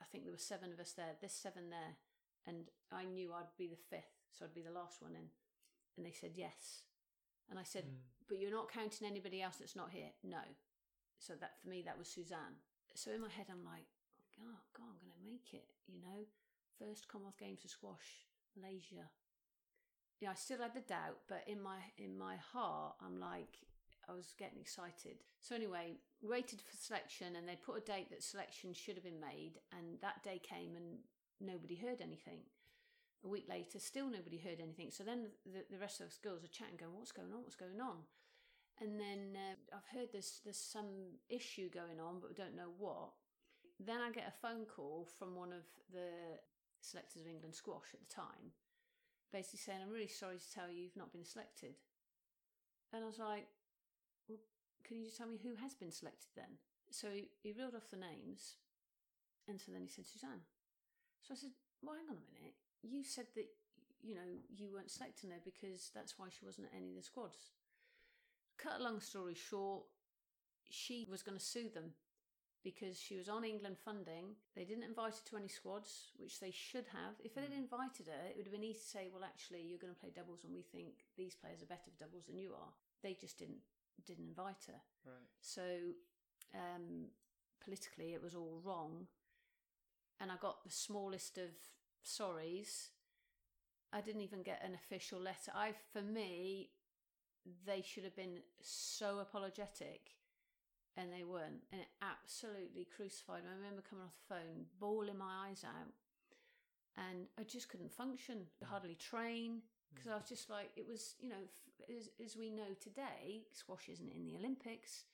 I think there were seven of us there. This seven there, and I knew I'd be the fifth, so I'd be the last one in." And they said yes. And I said, hmm. "But you're not counting anybody else that's not here." No. So that for me, that was Suzanne. So in my head, I'm like, "Oh God, I'm going to make it." You know, first Commonwealth Games of squash, Malaysia yeah, I still had the doubt, but in my in my heart, I'm like, I was getting excited. So anyway, waited for selection, and they put a date that selection should have been made, and that day came, and nobody heard anything. A week later, still nobody heard anything. So then the, the rest of us girls are chatting, going, "What's going on? What's going on?" And then uh, I've heard there's there's some issue going on, but we don't know what. Then I get a phone call from one of the selectors of England squash at the time, basically saying, I'm really sorry to tell you you've not been selected. And I was like, can you just tell me who has been selected then? So he, he reeled off the names. And so then he said, Suzanne. So I said, Well, hang on a minute. You said that, you know, you weren't selecting her because that's why she wasn't at any of the squads. Cut a long story short, she was going to sue them because she was on England funding. They didn't invite her to any squads, which they should have. If they'd hmm. invited her, it would have been easy to say, well, actually, you're going to play doubles and we think these players are better for doubles than you are. They just didn't didn't invite her. Right. So um, politically, it was all wrong. And I got the smallest of sorries. I didn't even get an official letter. I, for me, they should have been so apologetic and they weren't. And it absolutely crucified me. I remember coming off the phone, bawling my eyes out. and I just couldn't function, hardly train because I was just like, it was, you know, as, as we know today, squash isn't in the Olympics,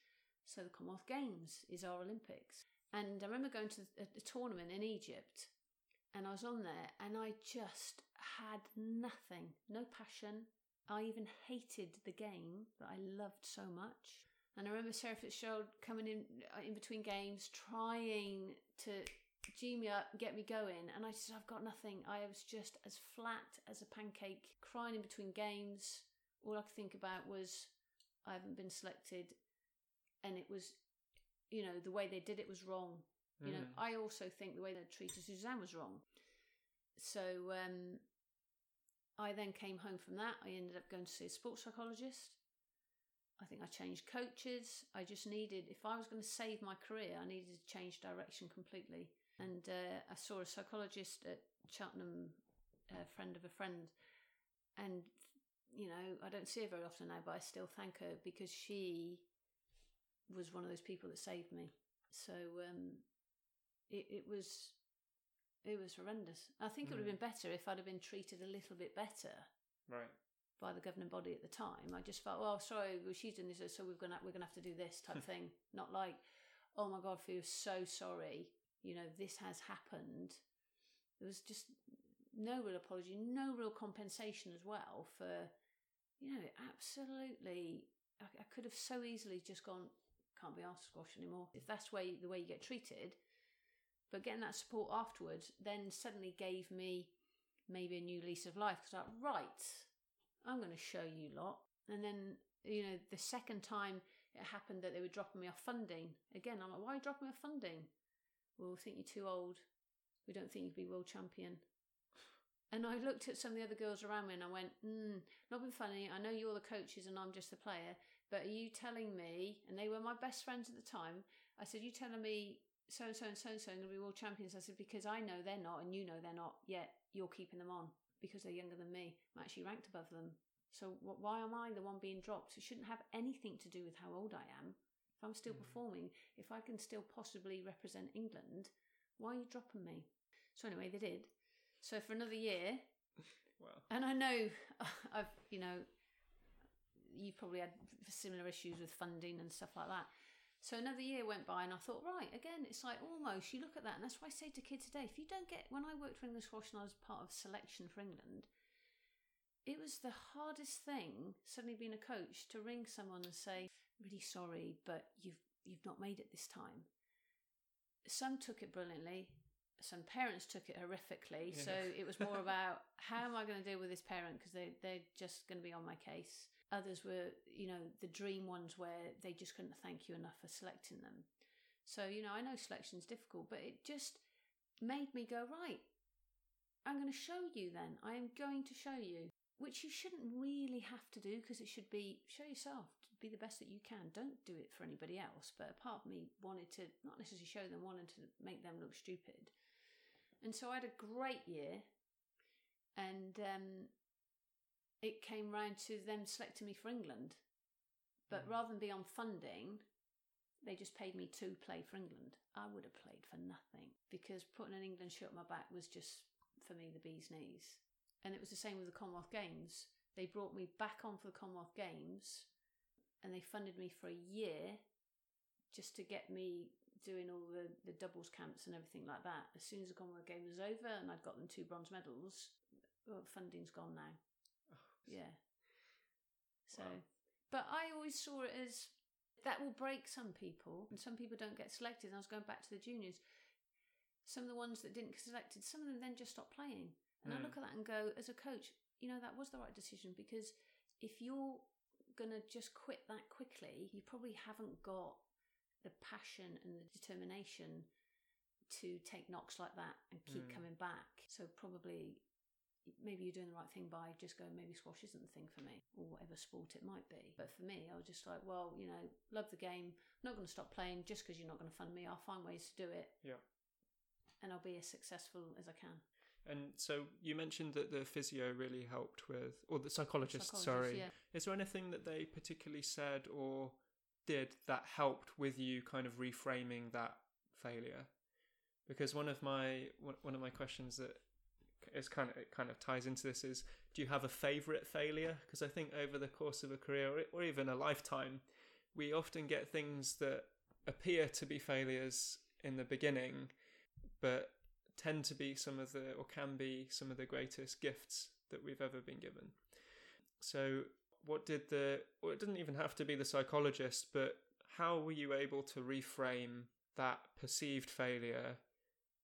so the Commonwealth Games is our Olympics. And I remember going to a, a tournament in Egypt, and I was on there, and I just had nothing, no passion. I even hated the game that I loved so much. And I remember Sarah Fitzgerald coming in uh, in between games, trying to G me up, get me going, and I just I've got nothing. I was just as flat as a pancake, crying in between games. All I could think about was I haven't been selected, and it was, you know, the way they did it was wrong. You know, Mm. I also think the way they treated Suzanne was wrong. So um, I then came home from that. I ended up going to see a sports psychologist. I think I changed coaches. I just needed, if I was going to save my career, I needed to change direction completely. And uh, I saw a psychologist at Cheltenham, a friend of a friend. And, you know, I don't see her very often now, but I still thank her because she was one of those people that saved me. So um, it, it was it was horrendous. I think it would have Mm. been better if I'd have been treated a little bit better Right. by the governing body at the time. I just felt, well, sorry, well, she's doing this, so we're gonna we're gonna have to do this type thing. Not like, oh my god, feel so sorry. You know, this has happened. There was just no real apology, no real compensation as well for, you know, absolutely. I, I could have so easily just gone, can't be asked to squash anymore. If that's way the way you get treated, but getting that support afterwards then suddenly gave me maybe a new lease of life because I right, I'm going to show you lot. And then you know the second time it happened that they were dropping me off funding again. I'm like, why are you dropping me off funding? Well, we think you're too old. We don't think you would be world champion. And I looked at some of the other girls around me and I went, mm, not been funny. I know you're the coaches and I'm just the player, but are you telling me, and they were my best friends at the time, I said, you telling me so and so and so and so are going to be world champions? I said, because I know they're not and you know they're not, yet you're keeping them on because they're younger than me. I'm actually ranked above them. So why am I the one being dropped? It shouldn't have anything to do with how old I am. If I'm still Mm. performing, if I can still possibly represent England, why are you dropping me? So anyway, they did. So for another year, Well. and I know I've, you know, you've probably had similar issues with funding and stuff like that. So another year went by, and I thought, right, again, it's like almost you look at that, and that's why I say to kids today, if you don't get, when I worked for English Squash and I was part of selection for England, it was the hardest thing suddenly being a coach to ring someone and say, really sorry, but you've you've not made it this time. Some took it brilliantly. Some parents took it horrifically. So it was more about how am I going to deal with this parent because they they're just going to be on my case. Others were, you know, the dream ones where they just couldn't thank you enough for selecting them. So you know, I know selection's difficult, but it just made me go right. I'm going to show you then. I am going to show you, which you shouldn't really have to do because it should be show yourself, be the best that you can. Don't do it for anybody else. But a part of me wanted to not necessarily show them, wanted to make them look stupid. And so I had a great year, and um, it came round to them selecting me for England. But Mm. rather than be on funding, they just paid me to play for England. I would have played for nothing because putting an England shirt on my back was just for me the bee's knees. And it was the same with the Commonwealth Games. They brought me back on for the Commonwealth Games and they funded me for a year just to get me doing all the, the doubles camps and everything like that. As soon as the Commonwealth Games was over and I'd got them two bronze medals, well, funding's gone now. Oh, yeah. So, Wow. but I always saw it as that will break some people, and some people don't get selected. And I was going back to the juniors. Some of the ones that didn't get selected, some of them then just stopped playing. And I look at that and go, as a coach, you know, that was the right decision because if you're going to just quit that quickly, you probably haven't got the passion and the determination to take knocks like that and keep Mm. coming back. So probably maybe you're doing the right thing by just going maybe squash isn't the thing for me or whatever sport it might be but for me i was just like well you know love the game i'm not going to stop playing just because you're not going to fund me i'll find ways to do it Yeah. and i'll be as successful as i can And so you mentioned that the physio really helped with, or the psychologist, Psychologist, sorry. yeah. Is there anything that they particularly said or did that helped with you kind of reframing that failure? Because one of my one of my questions that is kind of it kind of ties into this is do you have a favorite failure? Because I think over the course of a career or even a lifetime, we often get things that appear to be failures in the beginning, but tend to be some of the or can be some of the greatest gifts that we've ever been given. So, what did the, or it didn't even have to be the psychologist, but how were you able to reframe that perceived failure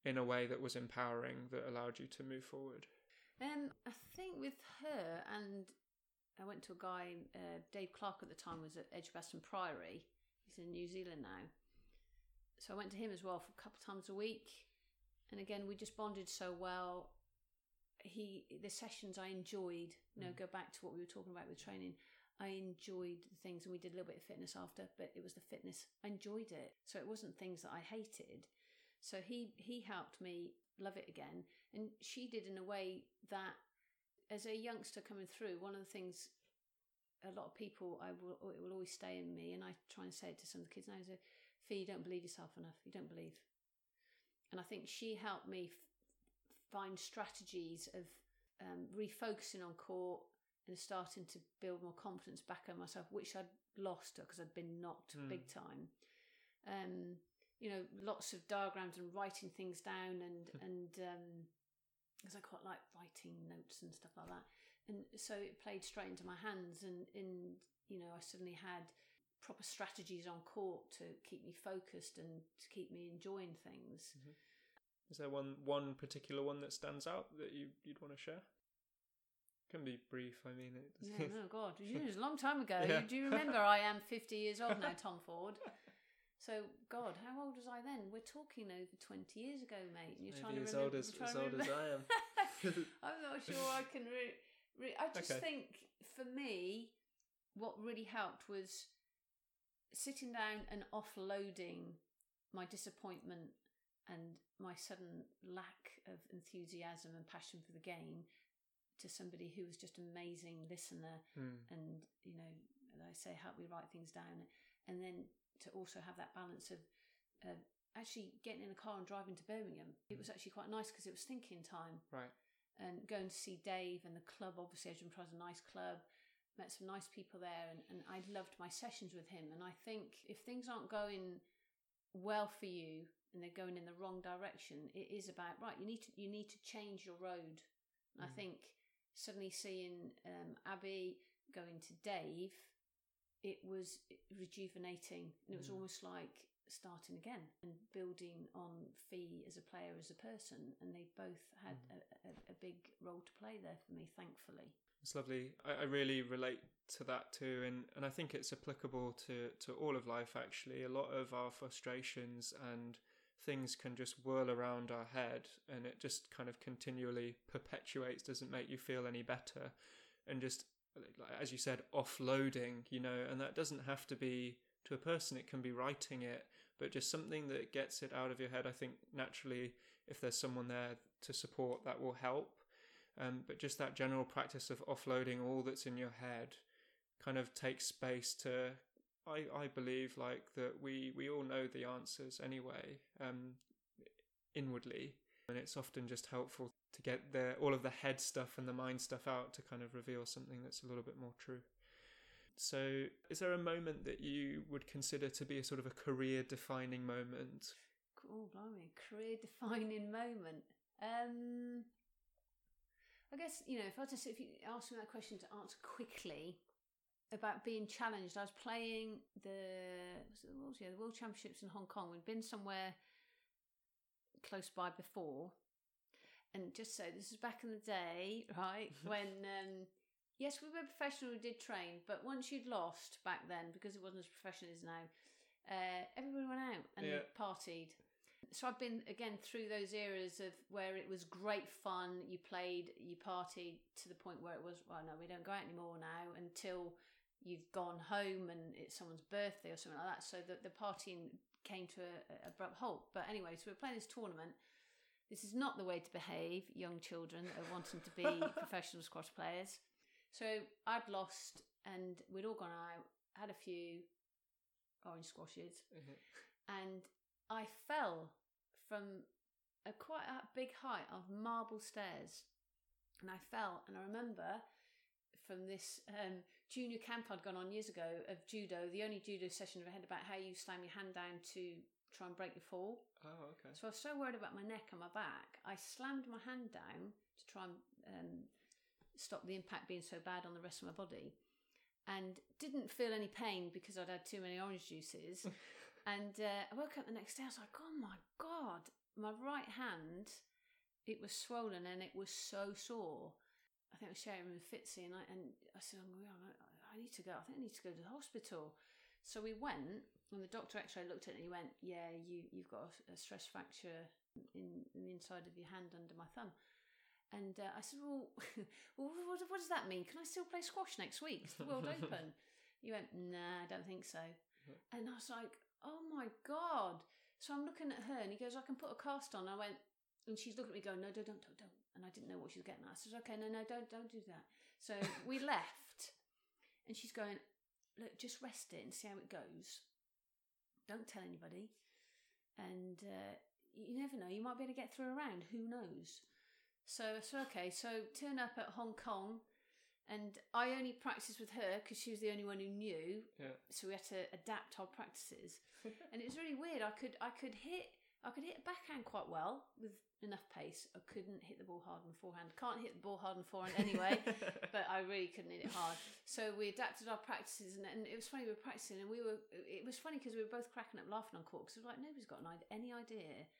in a way that was empowering, that allowed you to move forward? Um, I think with her, and I went to a guy, uh, Dave Clark at the time was at Edgbaston Priory. He's in New Zealand now. So I went to him as well for a couple of times a week. And again, we just bonded so well he the sessions I enjoyed. You know, mm. go back to what we were talking about with training. I enjoyed the things, and we did a little bit of fitness after, but it was the fitness. I enjoyed it, so it wasn't things that I hated. So he he helped me love it again, and she did in a way that, as a youngster coming through, one of the things a lot of people I will it will always stay in me, and I try and say it to some of the kids now is, "Fee, you don't believe yourself enough. You don't believe." And I think she helped me find strategies of um, refocusing on court and starting to build more confidence back on myself, which I'd lost because I'd been knocked mm. big time. Um, you know, lots of diagrams and writing things down, and and because um, I quite like writing notes and stuff like that, and so it played straight into my hands, and in you know, I suddenly had proper strategies on court to keep me focused and to keep me enjoying things. Mm-hmm. Is there one one particular one that stands out that you you'd want to share? Can be brief. I mean, it. Yeah, no, God, it was a long time ago. Yeah. Do you remember? I am fifty years old now, Tom Ford. So, God, how old was I then? We're talking over twenty years ago, mate. And you're Maybe trying to as remember. Old as, as old as I am. I'm not sure I can. Re- re- I just okay. think for me, what really helped was sitting down and offloading my disappointment and my sudden lack of enthusiasm and passion for the game to somebody who was just an amazing listener mm. and you know I say help me write things down. And then to also have that balance of uh, actually getting in a car and driving to Birmingham. It was actually quite nice because it was thinking time. Right. And going to see Dave and the club obviously Edgbaston Priory's a nice club met some nice people there and, and I loved my sessions with him and I think if things aren't going well for you and they're going in the wrong direction, it is about right. You need to you need to change your road. Mm. I think suddenly seeing um, Abby going to Dave, it was rejuvenating, and it was mm. almost like starting again and building on Fee as a player, as a person, and they both had mm. a, a, a, big role to play there for me, thankfully. It's lovely. I, I, really relate to that too, and, and I think it's applicable to, to all of life actually. A lot of our frustrations and things can just whirl around our head and it just kind of continually perpetuates, doesn't make you feel any better. And just, as you said, offloading, you know, and that doesn't have to be to a person, it can be writing it, but just something that gets it out of your head. I think naturally, if there's someone there to support, that will help. Um, but just that general practice of offloading all that's in your head kind of takes space to I, I believe like that we, we all know the answers anyway, um, inwardly, and it's often just helpful to get the all of the head stuff and the mind stuff out to kind of reveal something that's a little bit more true. So, is there a moment that you would consider to be a sort of a career defining moment? Oh, blimey, career defining moment. Um, I guess you know if I just if you ask me that question to answer quickly, about being challenged. I was playing the was the World, yeah, the World Championships in Hong Kong. We'd been somewhere close by before, and just so this is back in the day, right when um, yes, we were professional, we did train, but once you'd lost back then because it wasn't as professional as now, uh, everybody went out and yeah. partied. So I've been again through those eras of where it was great fun. You played, you partied to the point where it was, well, no, we don't go out anymore now until you've gone home and it's someone's birthday or something like that. So that the partying came to a, a abrupt halt. But anyway, so we're playing this tournament. This is not the way to behave, young children that are wanting to be professional squash players. So I'd lost, and we'd all gone out, had a few orange squashes, mm-hmm. and I fell from a quite a big height of marble stairs and I fell. And I remember from this um, junior camp I'd gone on years ago of judo, the only judo session I've had about how you slam your hand down to try and break your fall. Oh, okay. So I was so worried about my neck and my back, I slammed my hand down to try and um, stop the impact being so bad on the rest of my body, and didn't feel any pain because I'd had too many orange juices. and uh, I woke up the next day. I was like, "Oh my god, my right hand, it was swollen and it was so sore." I think I was sharing with Fitzy, and I and I said, "I need to go. I think I need to go to the hospital." So we went, and the doctor X-ray looked at it, and he went, "Yeah, you you've got a, a stress fracture in, in, the inside of your hand under my thumb." And uh, I said, "Well, well what, what, does that mean? Can I still play squash next week? It's the World Open." He went, "Nah, I don't think so." And I was like, "Oh my god!" So I'm looking at her, and he goes, "I can put a cast on." I went, and she's looking at me, going, "No, don't, don't, don't, don't." And I didn't know what she was getting at. I said, "Okay, no, no, don't, don't do that." So we left, and she's going, "Look, just rest it and see how it goes." Don't tell anybody. And uh, you never know, you might be able to get through a round. Who knows? So, I so okay, so turn up at Hong Kong, and I only practiced with her because she was the only one who knew. Yeah. So we had to adapt our practices, and it was really weird. I could I could hit I could hit backhand quite well with enough pace. I couldn't hit the ball hard on forehand. Can't hit the ball hard on forehand anyway, but I really couldn't hit it hard. So we adapted our practices, and, and it was funny. We were practicing, and we were. It was funny because we were both cracking up laughing on court because we were like, nobody's got an, any idea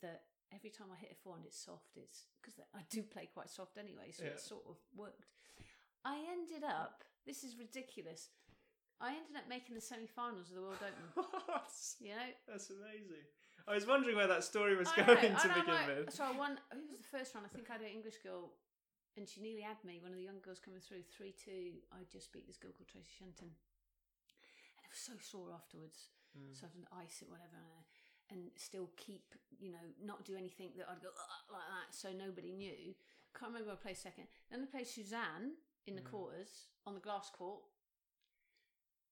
that every time I hit a forehand, it's soft. It's because I do play quite soft anyway, so Yeah. it sort of worked. I ended up. This is ridiculous. I ended up making the semi-finals of the World Open. What? You know, that's amazing. I was wondering where that story was I going know, to I'm begin like- with. So I won. Who was the first round? I think I had an English girl, and she nearly had me. One of the young girls coming through three two. I just beat this girl called Tracy Shenton, and I was so sore afterwards. Mm. So I had to ice it, whatever, and, and still keep, you know, not do anything that I'd go "Ugh," like that, so nobody knew. Can't remember I played second. Then I played Suzanne in the Mm. quarters on the glass court.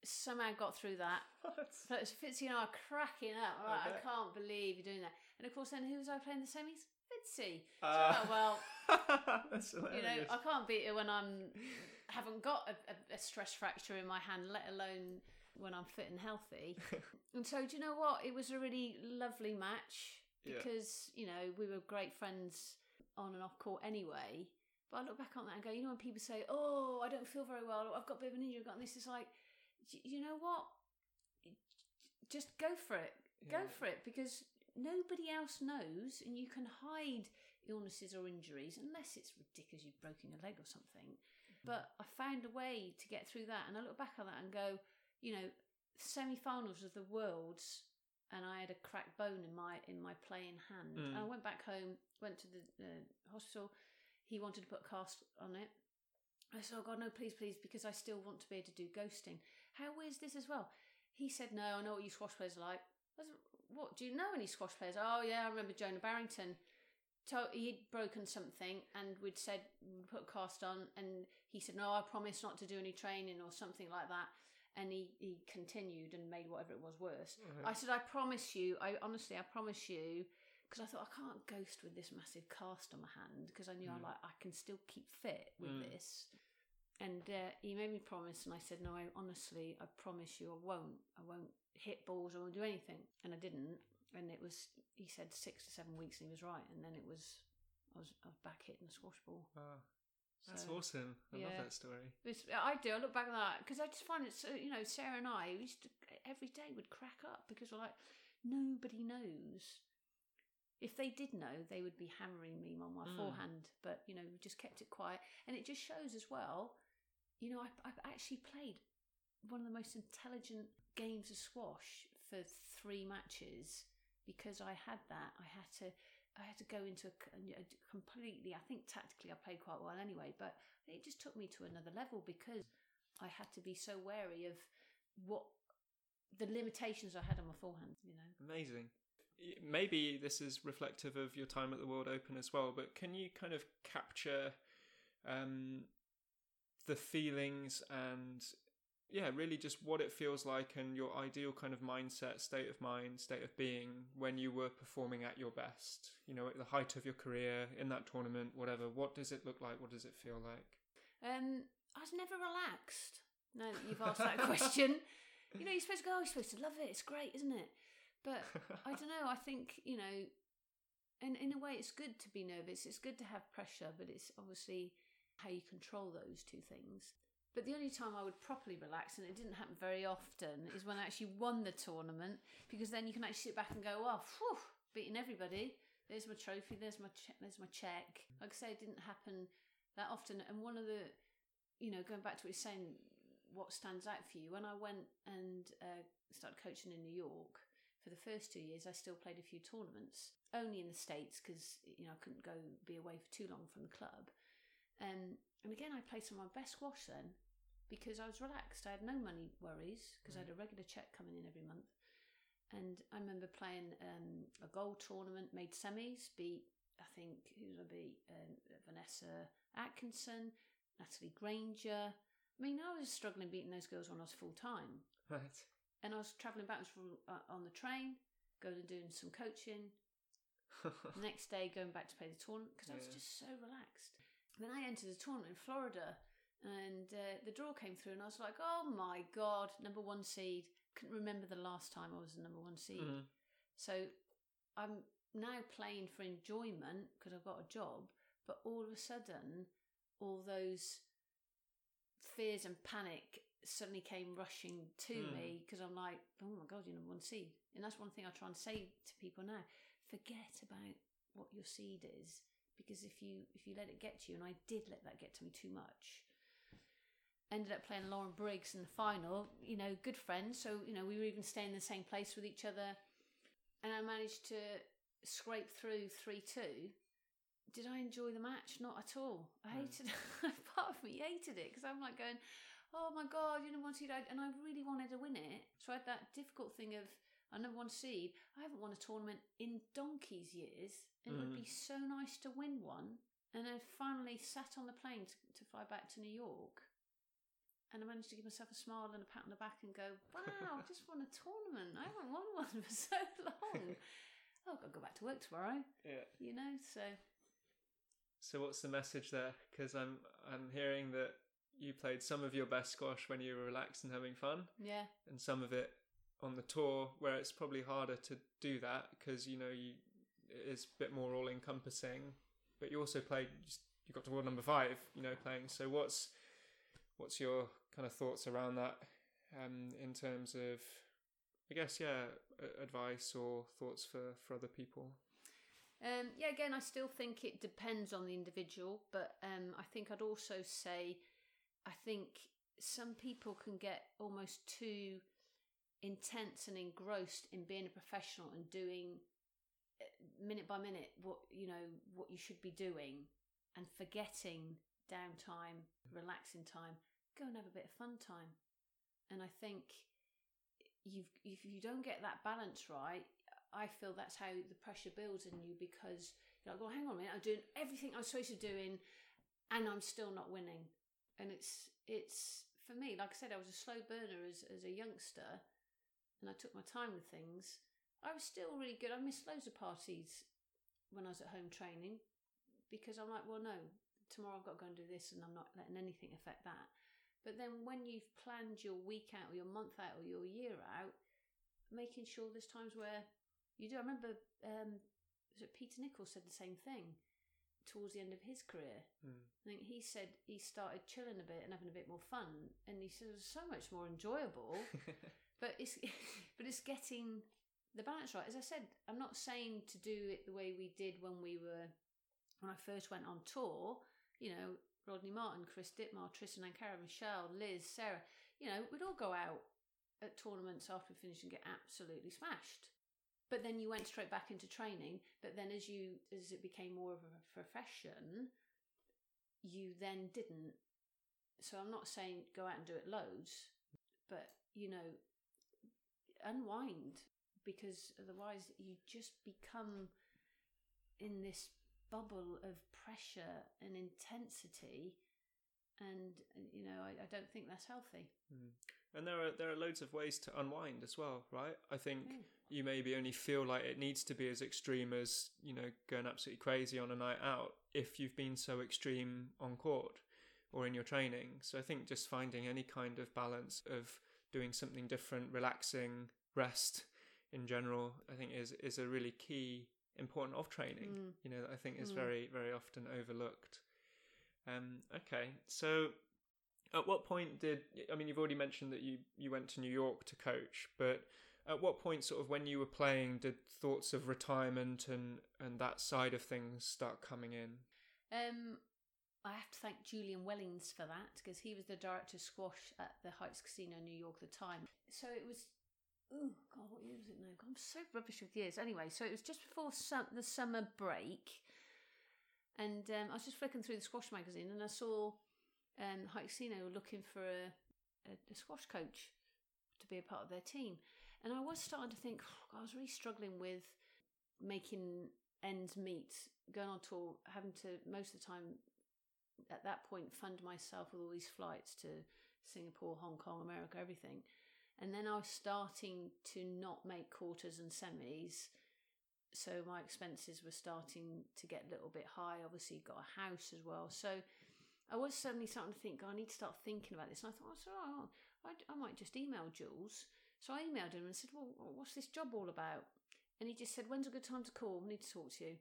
Somehow got through that. What? So it's Fitzy and I are cracking up. Like, I can't believe you're doing that. And of course, then who was I playing the semis? Fitzy. So, Ah. oh, well, that's you know. I can't beat her when I'm haven't got a, a, a stress fracture in my hand, let alone when I'm fit and healthy. and so, do you know what? It was a really lovely match Yeah. because you know we were great friends on and off court anyway. But I look back on that and go, you know, when people say, "Oh, I don't feel very well," or "I've got a bit of an injury," I've got this," it's like, you know what? Just go for it. Go Yeah. for it because nobody else knows, and you can hide illnesses or injuries unless it's ridiculous you've broken your leg or something. But I found a way to get through that, and I look back on that and go, you know, semi-finals of the worlds, and I had a cracked bone in my in my playing hand. Mm. And I went back home, went to the uh, hospital. He wanted to put a cast on it. I said, "Oh God, no, please, please," because I still want to be able to do ghosting. How is this as well? He said, "No, I know what you squash players are like." I said, "What? Do you know any squash players?" Oh yeah, I remember Jonah Barrington. To- he'd broken something, and we'd said we'd put a cast on, and he said, "No, I promise not to do any training or something like that." And he, he continued and made whatever it was worse. I said, "I promise you, I honestly, I promise you." Because I thought I can't ghost with this massive cast on my hand because I knew I Mm. like I can still keep fit with Mm. this. And uh, he made me promise, and I said, "No, I honestly, I promise you, I won't. I won't hit balls or do anything." And I didn't. And it was, he said, six to seven weeks, and he was right. And then it was, I was, I was back hitting the squash ball. Wow. That's So, awesome. I love that story. It's, I do. I look back at that because I just find it so. You know, Sarah and I we used to every day would crack up because we're like, nobody knows. If they did know, they would be hammering me on my Mm. forehand. But you know, we just kept it quiet, and it just shows as well. You know, I, I've actually played one of the most intelligent games of squash for three matches because I had that. I had to. I had to go into a, a completely. I think tactically, I played quite well anyway, but it just took me to another level because I had to be so wary of what the limitations I had on my forehand. You know, Amazing. Maybe this is reflective of your time at the World Open as well, but can you kind of capture um, the feelings and yeah, really just what it feels like and your ideal kind of mindset, state of mind, state of being when you were performing at your best. You know, at the height of your career in that tournament, whatever. What does it look like? What does it feel like? Um, I was never relaxed. Now that you've asked that question, you know, you're supposed to go. Oh, you're supposed to love it. It's great, isn't it? But I don't know. I think you know, and in a way, it's good to be nervous. It's good to have pressure, but it's obviously how you control those two things. But the only time I would properly relax, and it didn't happen very often, is when I actually won the tournament because then you can actually sit back and go, "Oh, whew, beating everybody. There's my trophy. There's my che- there's my check." Like I say, it didn't happen that often. And one of the, you know, going back to what you're saying, what stands out for you? When I went and uh, started coaching in New York for the first two years, I still played a few tournaments, only in the states because you know I couldn't go be away for too long from the club. Um, and again, I played some of my best squash then because I was relaxed. I had no money worries because I had a regular check coming in every month. And I remember playing um, a gold tournament, made semis, beat, I think, who did I beat? Um, Vanessa Atkinson, Natalie Grainger. I mean, I was struggling beating those girls when I was full time. Right. And I was travelling backwards from, uh, on the train, going and doing some coaching. The next day, going back to play the tournament because I was Yeah. just so relaxed. Then I entered a tournament in Florida, and uh, the draw came through, and I was like, "Oh my god, number one seed!" Couldn't remember the last time I was a number one seed. Mhm. So I'm now playing for enjoyment because I've got a job, but all of a sudden, all those fears and panic suddenly came rushing to Hmm. me because I'm like, oh my god, you're number one seed, and that's one thing I try and say to people now: forget about what your seed is because if you if you let it get to you, and I did let that get to me too much. Ended up playing Lauren Briggs in the final. You know, good friends. So you know, we were even staying in the same place with each other, and I managed to scrape through three two. Did I enjoy the match? Not at all. I Mm. hated. part of me hated it because I'm like going, "Oh my god, you know, one seed," and I really wanted to win it. So I had that difficult thing of I number one seed. I haven't won a tournament in donkey's years, and it would be mm. so nice to win one. And I finally sat on the plane to, to fly back to New York, and I managed to give myself a smile and a pat on the back and go, "Wow, I just won a tournament. I haven't won one for so long. Oh, I've got to go back to work tomorrow." Yeah. You know, so So what's the message there? Because I'm I'm hearing that you played some of your best squash when you were relaxed and having fun, yeah, and some of it on the tour where it's probably harder to do that because you know you it's a bit more all encompassing. But you also played you got to world number five, you know, playing. So what's what's your kind of thoughts around that um, in terms of I guess yeah advice or thoughts for for other people. Um, yeah, again, I still think it depends on the individual, but um, I think I'd also say I think some people can get almost too intense and engrossed in being a professional and doing uh, minute by minute what you know what you should be doing and forgetting downtime, relaxing time. Go and have a bit of fun time, and I think you've if you don't get that balance right, I feel that's how the pressure builds in you because you're like, well, hang on a minute, I'm doing everything I'm supposed to doing, and I'm still not winning. And it's it's for me, like I said, I was a slow burner as as a youngster, and I took my time with things. I was still really good. I missed loads of parties when I was at home training because I'm like, well, no, tomorrow I've got to go and do this, and I'm not letting anything affect that. But then when you've planned your week out, or your month out, or your year out, making sure there's times where you do. I remember um, was it Peter Nichols said the same thing towards the end of his career. Mm. I think he said he started chilling a bit and having a bit more fun, and he said it was so much more enjoyable. but it's but it's getting the balance right. As I said, I'm not saying to do it the way we did when we were when I first went on tour. You know, Rodney Martin, Chris Dittmar, Tristan Nancarrow, Michelle, Liz, Sarah. You know, we'd all go out at tournaments after we finished and get absolutely smashed. But then you went straight back into training. But then as you as it became more of a profession, you then didn't. So I'm not saying go out and do it loads, but you know, unwind because otherwise you just become in this bubble of pressure and intensity and you know I, I don't think that's healthy Mm. And there are there are loads of ways to unwind as well, right? I think Mm. you maybe only feel like it needs to be as extreme as you know going absolutely crazy on a night out if you've been so extreme on court or in your training. So I think just finding any kind of balance of doing something different, relaxing, rest in general, I think is is a really key important of training. Mm. You know, I think is Mm. very very often overlooked. Um, okay, so at what point did I mean you've already mentioned that you you went to New York to coach, but at what point sort of when you were playing did thoughts of retirement and and that side of things start coming in? Um, I have to thank Julian Wellings for that because he was the director of squash at the Heights Casino in New York at the time. So it was, oh God, what year was it now? I'm so rubbish with years. Anyway, so it was just before sum- the summer break, and um, I was just flicking through the squash magazine and I saw um, Heights were looking for a, a, a squash coach to be a part of their team, and I was starting to think, oh, I was really struggling with making ends meet, going on tour, having to most of the time at that point fund myself with all these flights to Singapore, Hong Kong, America, everything. And then I was starting to not make quarters and semis. So my expenses were starting to get a little bit high. Obviously, got a house as well. So I was suddenly starting to think, oh, I need to start thinking about this. And I thought, oh, so oh, I, I might just email Jules. So I emailed him and said, well, what's this job all about? And he just said, when's a good time to call? I need to talk to you.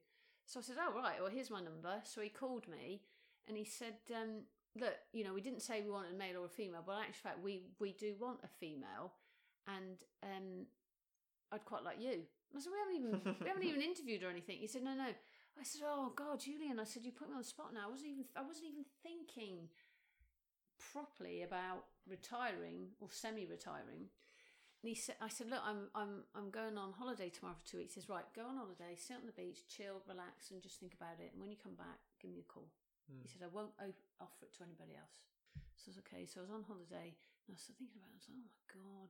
So I said, oh, right, well, here's my number. So he called me and he said, um, look, you know, we didn't say we wanted a male or a female, but in actual fact, we, we do want a female. And um, I'd quite like you. I said, we haven't even we haven't even interviewed or anything. He said, no, no. I said, oh God, Julian. I said, you put me on the spot now. I wasn't even I wasn't even thinking properly about retiring or semi-retiring. And he said, I said, look, I'm I'm I'm going on holiday tomorrow for two weeks. He says, right, go on holiday, sit on the beach, chill, relax, and just think about it. And when you come back, give me a call. Hmm. He said, I won't offer it to anybody else. So I was okay. So I was on holiday and I was thinking about it. I was like, oh my God,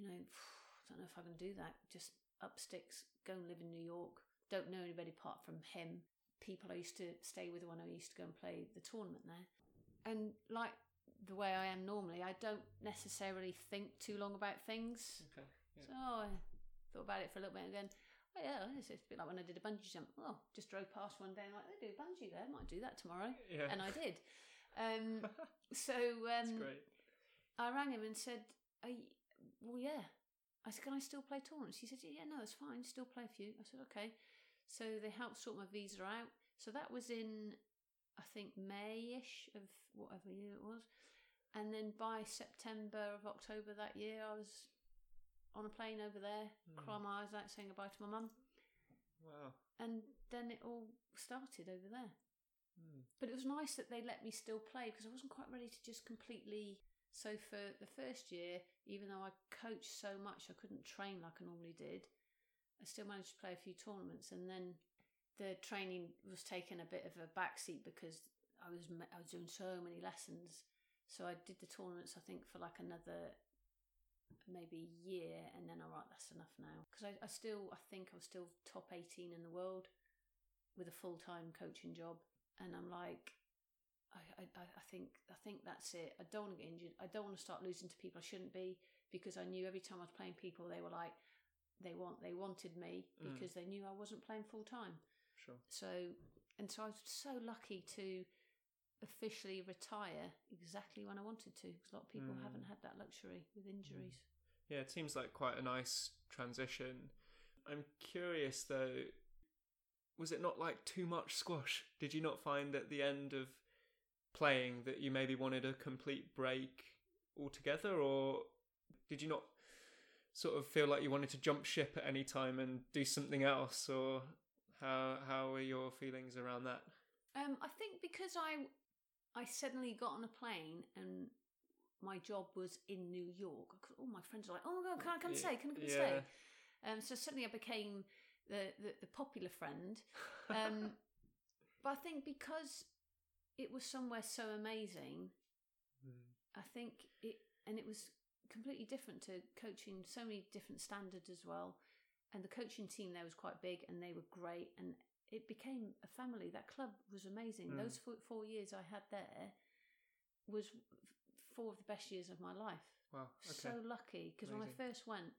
you know, I don't know if I can do that. Just up sticks, go and live in New York. Don't know anybody apart from him. People I used to stay with when I used to go and play the tournament there. And like the way I am normally, I don't necessarily think too long about things. Okay. Yeah. So I thought about it for a little bit and again. Oh yeah, it's a bit like when I did a bungee jump. Oh, just drove past one day and like they do bungee there. Might do that tomorrow, Yeah. and I did. Um, so That's um, great. I rang him and said, you, "Well, yeah." I said, "Can I still play tournaments?" He said, "Yeah, no, it's fine. Still play a few." I said, "Okay." So they helped sort my visa out. So that was in, I think May-ish of whatever year it was, and then by September of October that year, I was on a plane over there, Hmm. crying my eyes out, saying goodbye to my mum, Wow. and then it all started over there. Hmm. But it was nice that they let me still play because I wasn't quite ready to just completely. So for the first year, even though I coached so much, I couldn't train like I normally did. I still managed to play a few tournaments, and then the training was taking a bit of a backseat because I was I was doing so many lessons. So I did the tournaments, I think, for like another maybe year, and then I right, that's enough now because I, I still I think I was still top eighteen in the world with a full time coaching job, and I'm like, I, I I think I think that's it. I don't want to get injured. I don't want to start losing to people I shouldn't be because I knew every time I was playing people, they were like, they want they wanted me Mm. because they knew I wasn't playing full time. Sure. So and so I was so lucky to officially retire exactly when I wanted to because a lot of people Mm. haven't had that luxury with injuries. Yeah, it seems like quite a nice transition. I'm curious though, was it not like too much squash? Did you not find at the end of playing that you maybe wanted a complete break altogether, or did you not sort of feel like you wanted to jump ship at any time and do something else, or how how were your feelings around that? Um, I think because I I suddenly got on a plane and my job was in New York. All my friends were like, "Oh my god, can I come Yeah, stay? Can I come yeah. stay?" Um, so suddenly I became the the, the popular friend. Um, but I think because it was somewhere so amazing, Hmm. I think it and it was completely different to coaching. So many different standards as well, and the coaching team there was quite big, and they were great, and it became a family. That club was amazing. Mm. Those four, four years I had there was four of the best years of my life. Wow. Okay. So lucky because when I first went,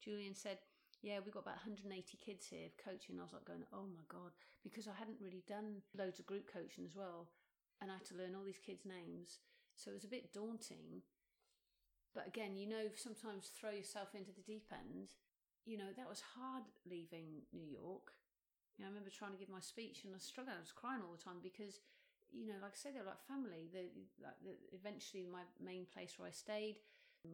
Julian said, "Yeah, we've got about 180 kids here coaching." I was like going, "Oh my god," because I hadn't really done loads of group coaching as well, and I had to learn all these kids' names, so it was a bit daunting. But again, you know, sometimes throw yourself into the deep end. You know, that was hard leaving New York. You know, I remember trying to give my speech and I struggled. I was crying all the time because, you know, like I said, they're like family. The, like the, eventually, my main place where I stayed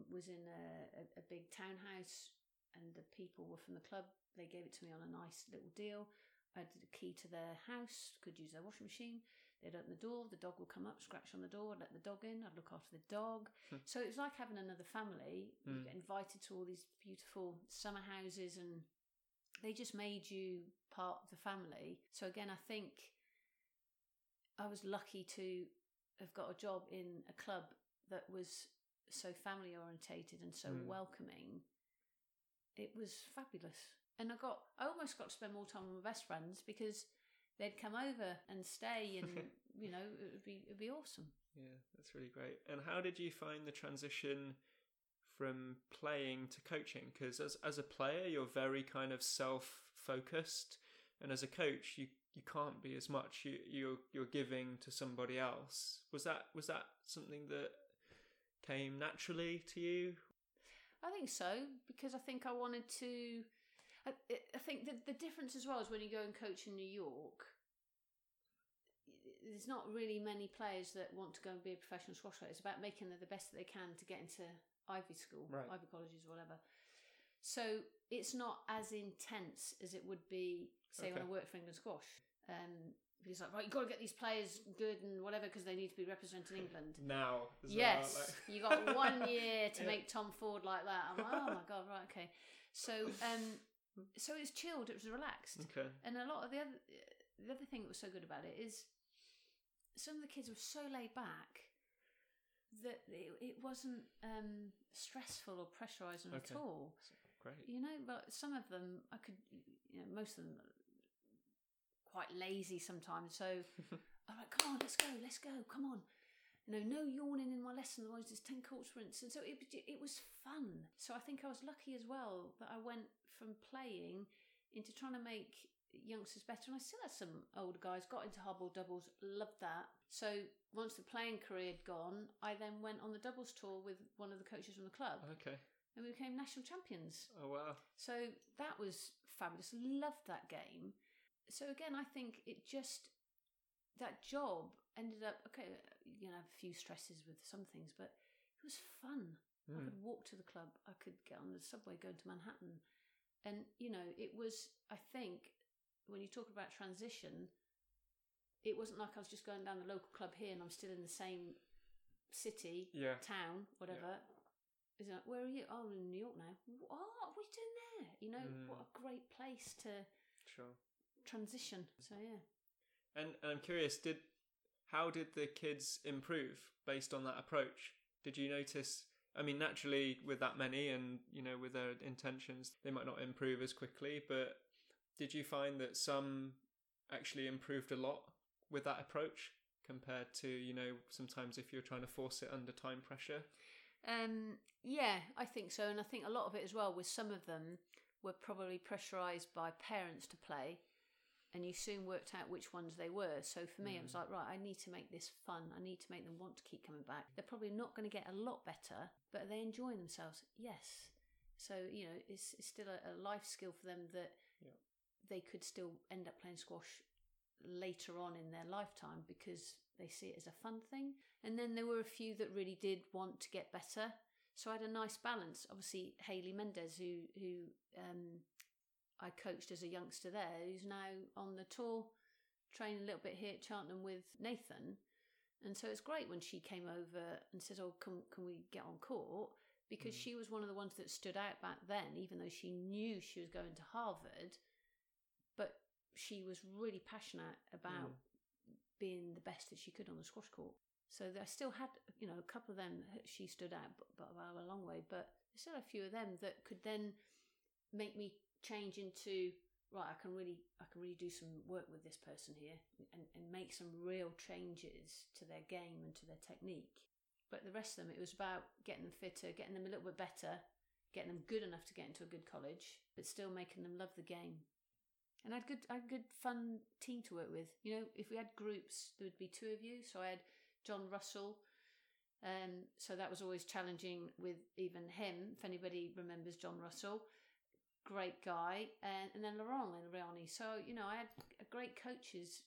was in a, a, a big townhouse, and the people were from the club. They gave it to me on a nice little deal. I had the key to their house, could use their washing machine. They'd open the door, the dog would come up, scratch on the door, I'd let the dog in, I'd look after the dog. Hmm. so it was like having another family. You Mm. get invited to all these beautiful summer houses, and they just made you part of the family. So again, I think I was lucky to have got a job in a club that was so family orientated and so Mm. welcoming. It was fabulous. And I got I almost got to spend more time with my best friends because they'd come over and stay and you know, it would be it'd be awesome. Yeah, that's really great. And how did you find the transition from playing to coaching? Because as as a player, you're very kind of self focused, and as a coach, you you can't be as much. You you're you're giving to somebody else. Was that was that something that came naturally to you? I think so because I think I wanted to. I, I think the the difference as well is when you go and coach in New York. There's not really many players that want to go and be a professional squash player. It's about making the best that they can to get into Ivy School, Right. Ivy colleges, or whatever. So it's not as intense as it would be, say, when I Okay. worked for England Squash. Um, because like, right, you've got to get these players good and whatever because they need to be representing England. Now, Yes, well, like- you got one year to Yeah. make Tom Ford like that. I'm like, oh my god, right, okay. So, um, so it was chilled. It was relaxed, Okay. and a lot of the other, the other thing that was so good about it is some of the kids were so laid back that it, it wasn't um, stressful or pressurizing Okay. at all. Great. You know, but some of them I could, you know, most of them quite lazy sometimes. So I'm like, come on, let's go, let's go, come on. You know, no yawning in my lesson, otherwise there's 10 court sprints. And so it, it was fun. So I think I was lucky as well that I went from playing into trying to make youngsters better. And I still had some older guys, got into hardball doubles, loved that. So once the playing career had gone, I then went on the doubles tour with one of the coaches from the club Okay. and we became national champions. Oh wow. So that was fabulous. Loved that game. So again, I think it just that job ended up okay. You know, have a few stresses with some things, but it was fun. I Mm. could walk to the club. I could get on the subway going to Manhattan, and you know, it was. I think when you talk about transition, it wasn't like I was just going down the local club here and I'm still in the same city, Yeah. town, whatever. Is it like, where are you? Oh, I'm in New York now. What? What are you doing there? You know, Mm. what a great place to Sure. transition. So yeah. And, and I'm curious, did how did the kids improve based on that approach? Did you notice? I mean, naturally, with that many, and you know, with their intentions, they might not improve as quickly. But did you find that some actually improved a lot with that approach compared to you know sometimes if you're trying to force it under time pressure? Um, yeah, I think so, and I think a lot of it as well. With some of them, were probably pressurised by parents to play, and you soon worked out which ones they were. So for me, it was like, right, I need to make this fun. I need to make them want to keep coming back. They're probably not going to get a lot better, but are they enjoying themselves? Yes. So you know, it's, it's still a, a life skill for them that Yeah. they could still end up playing squash later on in their lifetime because they see it as a fun thing. And then there were a few that really did want to get better. So I had a nice balance. Obviously, Haley Mendez, who who um, I coached as a youngster there, who's now on the tour, training a little bit here at Cheltenham with Nathan. And so it's great when she came over and said, "Oh, can can we get on court?" Because Mm. she was one of the ones that stood out back then, even though she knew she was going to Harvard, but she was really passionate about Mm. being the best that she could on the squash court. So I still had, you know, a couple of them. She stood out, but, but a long way. But there's still a few of them that could then make me change into right. I can really, I can really do some work with this person here and, and make some real changes to their game and to their technique. But the rest of them, it was about getting them fitter, getting them a little bit better, getting them good enough to get into a good college, but still making them love the game. And I had good, I had good fun team to work with. You know, if we had groups, there would be two of you. So I had John Russell. Um, so that was always challenging with even him. If anybody remembers John Russell, great guy, and, and then Laurent and Riani. So you know, I had great coaches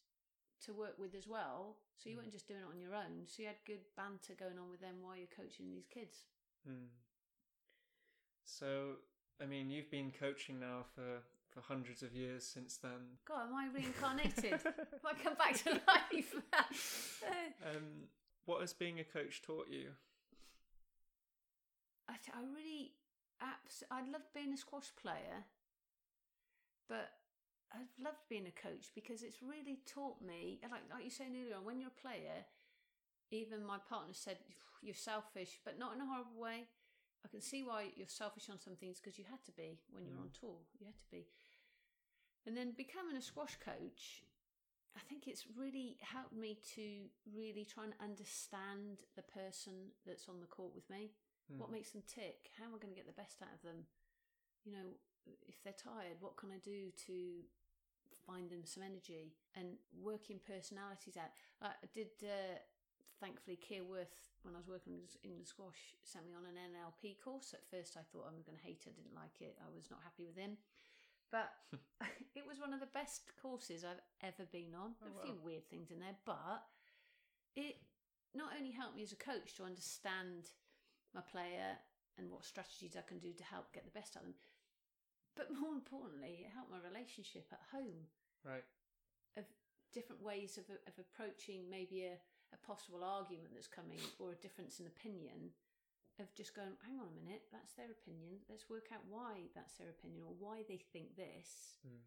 to work with as well. So you Mm. weren't just doing it on your own. So you had good banter going on with them while you're coaching these kids. Mm. So, I mean, you've been coaching now for, for hundreds of years since then. God, am I reincarnated? Have I come back to life? um, what has being a coach taught you? I, I really, abs- I loved being a squash player, but I've loved being a coach because it's really taught me, like, like you were saying earlier on, when you're a player, even my partner said, you're selfish, but not in a horrible way. I can see why you're selfish on some things because you had to be when you were on mm. tour. You had to be. And then becoming a squash coach, I think it's really helped me to really try and understand the person that's on the court with me. What Mm. makes them tick? How am I going to get the best out of them? You know, if they're tired, what can I do to find them some energy and working personalities out? I did, uh, thankfully, Keir Worth, when I was working in the squash, sent me on an NLP course. At first, I thought I'm going to hate it, didn't like it, I was not happy with him. But it was one of the best courses I've ever been on. Oh, a few wow. weird things in there, but it not only helped me as a coach to understand my player and what strategies I can do to help get the best out of them, but more importantly, it helped my relationship at home Right. of different ways of, of approaching maybe a, a possible argument that's coming or a difference in opinion of just going, hang on a minute, that's their opinion. Let's work out why that's their opinion or why they think this Mm.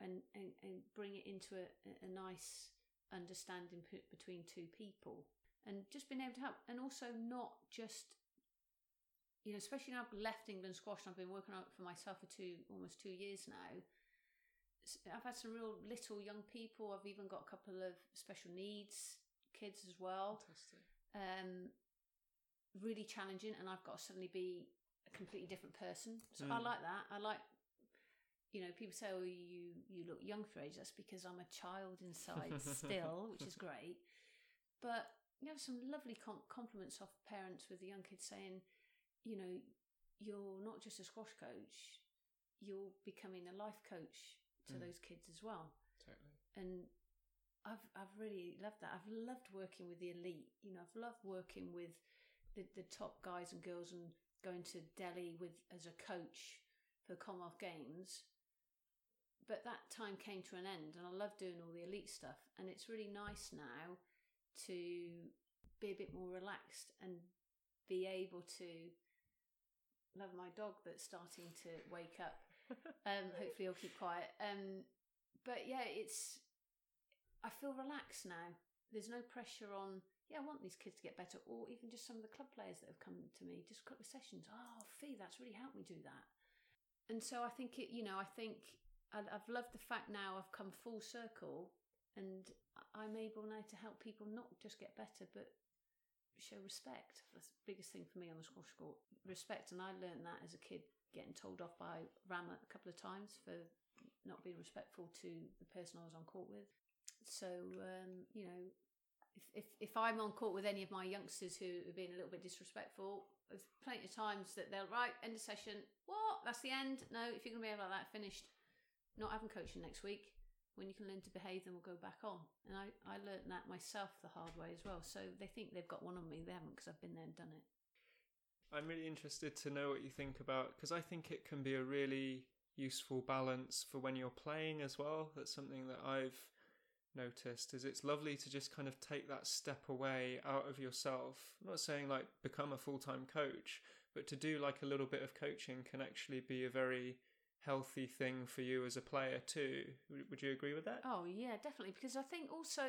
and, and, and bring it into a, a nice understanding between two people and just being able to help and also not just you know especially now I've left England squash and I've been working out for myself for two almost two years now I've had some real little young people I've even got a couple of special needs kids as well Fantastic. um, really challenging, and I've got to suddenly be a completely different person. So I Mm. like that. I like, you know, people say, "Oh, you you look young for age." That's because I'm a child inside still, which is great. But you have some lovely com- compliments off parents with the young kids saying, you know, you're not just a squash coach, you're becoming a life coach to Mm. those kids as well Totally. and I've I've really loved that. I've loved working with the elite. You know, I've loved working with the, the top guys and girls and going to Delhi with as a coach for Commonwealth Games. But that time came to an end, and I love doing all the elite stuff. And it's really nice now to be a bit more relaxed and be able to love my dog that's starting to wake up. Um, hopefully, he'll keep quiet. Um, but yeah, it's I feel relaxed now. There's no pressure on. Yeah, I want these kids to get better, or even just some of the club players that have come to me, just a couple of sessions. Oh, Fee, that's really helped me do that. And so I think it. You know, I think I've loved the fact now I've come full circle, and I'm able now to help people not just get better, but show respect. That's the biggest thing for me on the squash court. Respect, and I learned that as a kid, getting told off by Rama a couple of times for not being respectful to the person I was on court with. So um, you know, if, if if I'm on court with any of my youngsters who are being a little bit disrespectful, there's plenty of times that they'll right end of session. What? That's the end. No, if you're gonna behave like that, finished. Not having coaching next week. When you can learn to behave, then we'll go back on. And I I learned that myself the hard way as well. So they think they've got one on me. They haven't because I've been there and done it. I'm really interested to know what you think about because I think it can be a really useful balance for when you're playing as well. That's something that I've noticed is it's lovely to just kind of take that step away out of yourself. I'm not saying like become a full-time coach, but to do like a little bit of coaching can actually be a very healthy thing for you as a player too. Would you agree with that? Oh yeah, definitely. Because I think also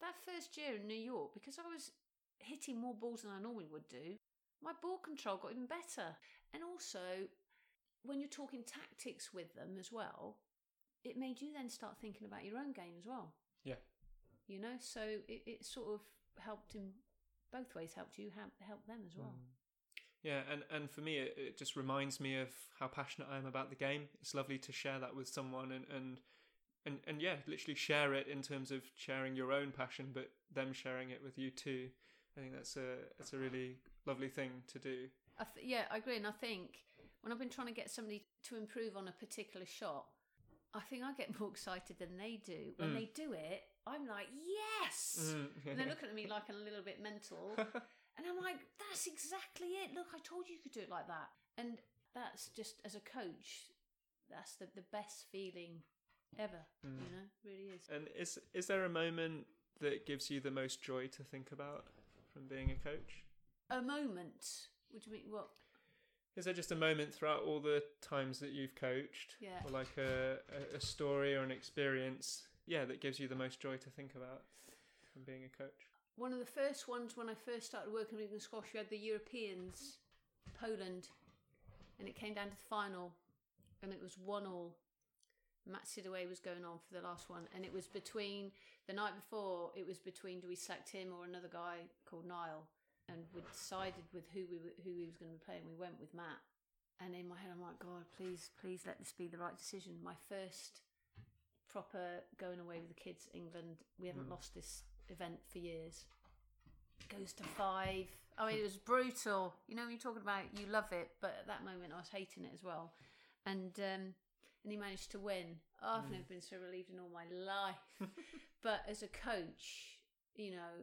that first year in New York, because I was hitting more balls than I normally would do, my ball control got even better. And also, when you're talking tactics with them as well, it made you then start thinking about your own game as well. Yeah. You know, so it, it sort of helped in both ways helped you, help help them as well. Mm. Yeah, and, and for me, it, it just reminds me of how passionate I am about the game. It's lovely to share that with someone and, and and and yeah, literally share it in terms of sharing your own passion, but them sharing it with you too. I think that's a that's a really lovely thing to do. I th- yeah, I agree, and I think when I've been trying to get somebody to improve on a particular shot, I think I get more excited than they do. When Mm. they do it, I'm like, yes! Mm, And they're looking at me like I'm a little bit mental. and I'm like, that's exactly it. Look, I told you you could do it like that. And that's just, as a coach, that's the, the best feeling ever. Mm. You know, really is. and is is there a moment that gives you the most joy to think about from being a coach? A moment. What do you mean? What? Is there just a moment throughout all the times that you've coached, Yeah. or like a, a, a story or an experience, yeah, that gives you the most joy to think about from being a coach? One of the first ones when I first started working with England squash, we had the Europeans, Poland, and it came down to the final, and it was one all. Matt Sidaway was going on for the last one, and it was between the night before. It was between do we select him or another guy called Niall, and we decided with who we were, who we was going to be playing. We went with Matt, and in my head I'm like, God, please, please let this be the right decision. My first proper going away with the kids, England. We haven't Mm. lost this event for years. Goes to five. I mean, it was brutal. You know, when you're talking about you love it, but at that moment I was hating it as well. And um, and he managed to win. Oh, I've Mm. never been so relieved in all my life. but as a coach, you know,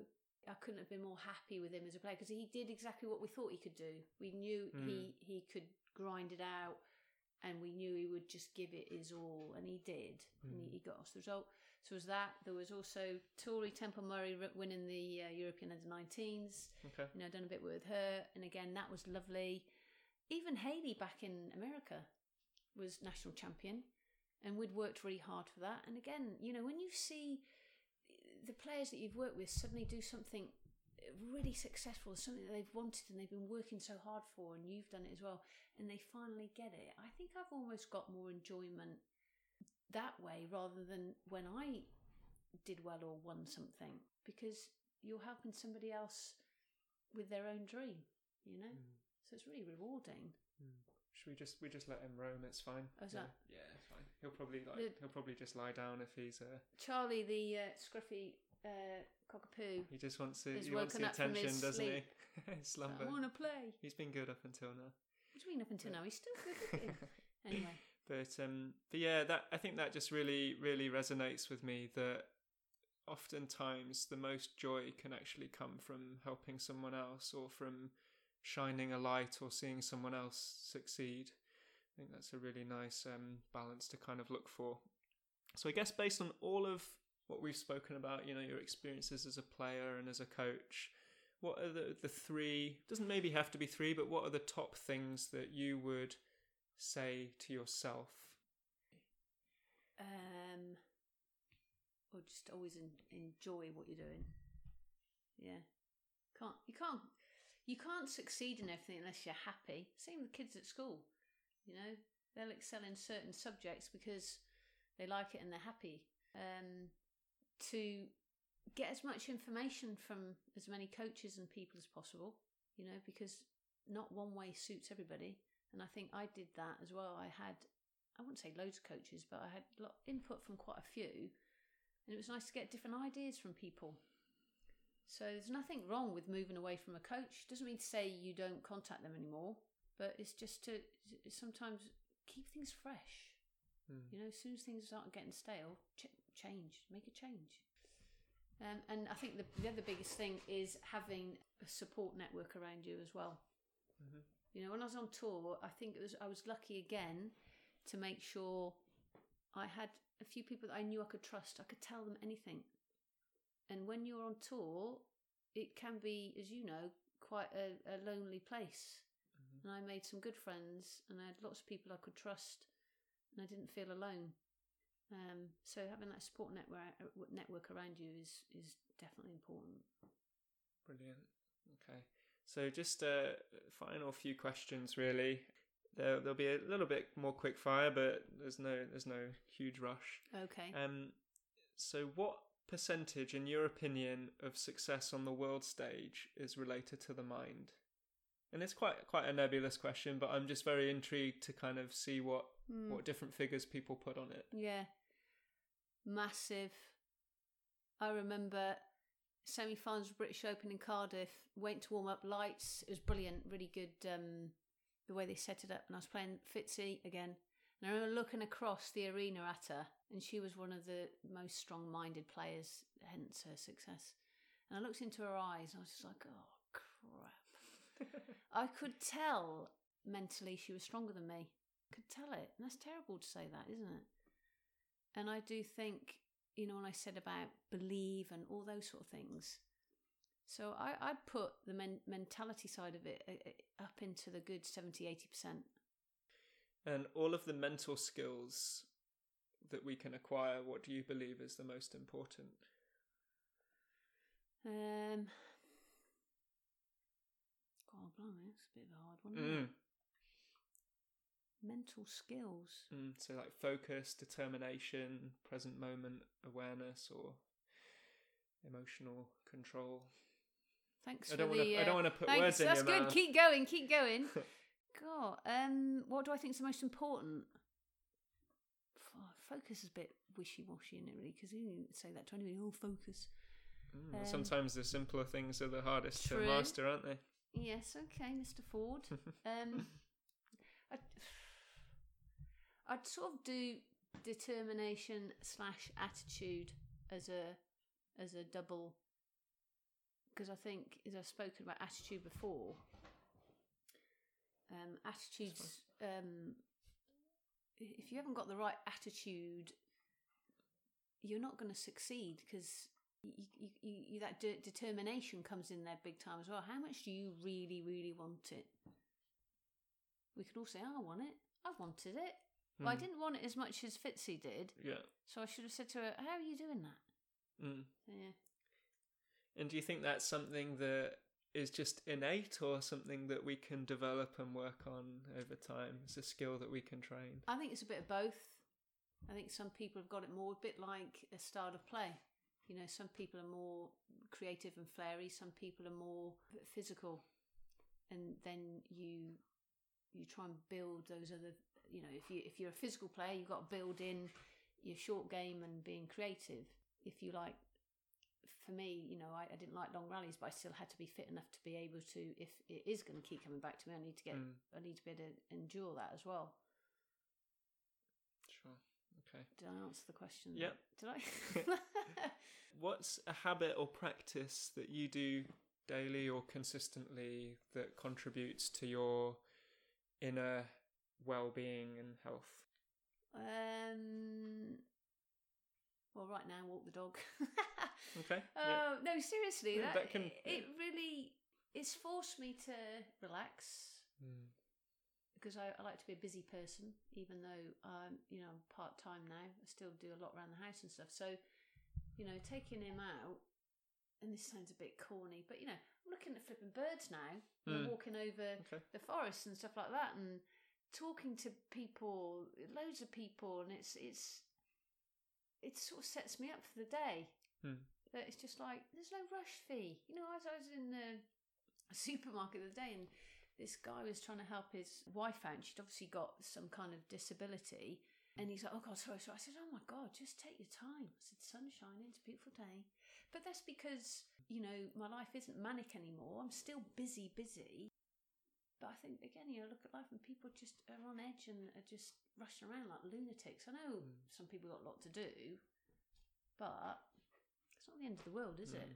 I couldn't have been more happy with him as a player because he did exactly what we thought he could do. We knew Mm. he he could grind it out, and we knew he would just give it his all, and he did, and he, Mm. he got us the result. So was that. There was also Tori Temple Murray winning the uh, European Under 19s. Okay. You know, done a bit with her, and again that was lovely. Even Haley back in America was national champion, and we'd worked really hard for that. And again, you know, when you see the players that you've worked with suddenly do something really successful, something that they've wanted and they've been working so hard for, and you've done it as well, and they finally get it. I think I've almost got more enjoyment that way rather than when I did well or won something because you're helping somebody else with their own dream, you know? Mm. So it's really rewarding. Should we just we just let him roam? It's fine. Oh, is yeah. that- yeah, it's fine. He'll probably like The- he'll probably just lie down if he's uh Charlie, the uh, scruffy uh, cockapoo, he just wants to he wants the attention, doesn't sleep. he? Slumber. I want to play. He's been good up until now. What do you mean up until now? He's still good. Anyway, But um, but yeah, that I think that just really really resonates with me. That oftentimes the most joy can actually come from helping someone else or from shining a light or seeing someone else succeed. I think that's a really nice um, balance to kind of look for. So I guess based on all of what we've spoken about, you know, your experiences as a player and as a coach, what are the the three? Doesn't maybe have to be three, but what are the top things that you would say to yourself? um, or just always en- enjoy what you're doing. Yeah, can't you can't you can't succeed in everything unless you're happy. Same with kids at school. You know, they'll excel in certain subjects because they like it and they're happy. Um, to get as much information from as many coaches and people as possible. You know, because not one way suits everybody, and I think I did that as well. I had I wouldn't say loads of coaches, but I had a lot input from quite a few, and it was nice to get different ideas from people. So there's nothing wrong with moving away from a coach. Doesn't mean to say you don't contact them anymore, but it's just to sometimes keep things fresh. Hmm. You know, as soon as things start getting stale, ch- change, make a change. Um, and I think the, the other biggest thing is having a support network around you as well. Mhm. You know, when I was on tour, I think it was I was lucky again to make sure I had a few people that I knew I could trust. I could tell them anything. And when you're on tour, it can be, as you know, quite a, a lonely place. Mhm. And I made some good friends, and I had lots of people I could trust, and I didn't feel alone. Um, so having that support network network around you is is definitely important. Brilliant. Okay. So just a final few questions, really. There, there'll be a little bit more quick fire, but there's no there's no huge rush. Okay. Um, so what percentage, in your opinion, of success on the world stage is related to the mind? And it's quite quite a nebulous question, but I'm just very intrigued to kind of see what Hmm. what different figures people put on it. Yeah. Massive. I remember semi finals British Open in Cardiff, went to warm up lights. It was brilliant, really good um, the way they set it up. And I was playing Fitzy again. And I remember looking across the arena at her, and she was one of the most strong minded players, hence her success. And I looked into her eyes, and I was just like, oh, crap. I could tell mentally she was stronger than me. Could tell it. And that's terrible to say that, isn't it? And I do think, you know, when I said about believe and all those sort of things. So I, I'd put the men- mentality side of it uh, uh, up into the good 70, 80%. And all of the mental skills that we can acquire, what do you believe is the most important? Um, God, blimey, that's a bit of a hard one. isn't Mm. Mental skills. Mm, so like focus, determination, present moment awareness, or emotional control. Thanks I don't want to. I uh, don't want to put Thanks. words in That's your good. mouth. Keep going. Keep going. God, um, what do I think is the most important? F- Focus is a bit wishy-washy, isn't it? Really, because you didn't say that to anybody. Oh, focus. Mm, Um, sometimes the simpler things are the hardest true. to master, aren't they? Yes, okay, Mr. Ford. Um, I'd, I'd sort of do determination slash attitude as a as a double because I think as I've spoken about attitude before, um, attitudes. Um, if you haven't got the right attitude, you're not going to succeed because you, you, you, that de- determination comes in there big time as well. How much do you really, really want it? We could all say, oh, I want it. I wanted it. But I Mm, didn't want it as much as Fitzy did. Yeah. So I should have said to her, how are you doing that? Mm. Yeah. And do you think that's something that is just innate or something that we can develop and work on over time? It's a skill that we can train. I think it's a bit of both. I think some people have got it more, a bit like a style of play. You know, some people are more creative and flary. Some people are more physical, and then you you try and build those other. You know, if you if you're a physical player, you've got to build in your short game and being creative. If you like, for me, you know, I, I didn't like long rallies, but I still had to be fit enough to be able to. If it is going to keep coming back to me, I need to get. Mm. I need to be able to endure that as well. Sure. Okay. Did I answer the question? Yep. Did I? What's a habit or practice that you do daily or consistently that contributes to your inner well-being and health? um. Well, right now, walk the dog. Okay. yeah. Oh no, seriously, Yeah, that, that can- it really it's forced me to relax Mm. because I, I like to be a busy person, even though I'm you know part time now. I still do a lot around the house and stuff. So, you know, taking him out, and this sounds a bit corny, but you know, I'm looking at flipping birds now. and Mm. walking over Okay. the forest and stuff like that, and talking to people, loads of people, and it's it's it sort of sets me up for the day. Hmm. That it's just like there's no rush fee. You know, as I was in the supermarket the other day, and this guy was trying to help his wife out. and She'd obviously got some kind of disability. And he's like, oh God, sorry, sorry. I said, oh my God, just take your time. I said, sun's shining, it's a beautiful day. But that's because, you know, my life isn't manic anymore. I'm still busy, busy. But I think, again, you know, look at life and people just are on edge and are just rushing around like lunatics. I know Mm. some people got a lot to do, but it's not the end of the world, is it? Mm.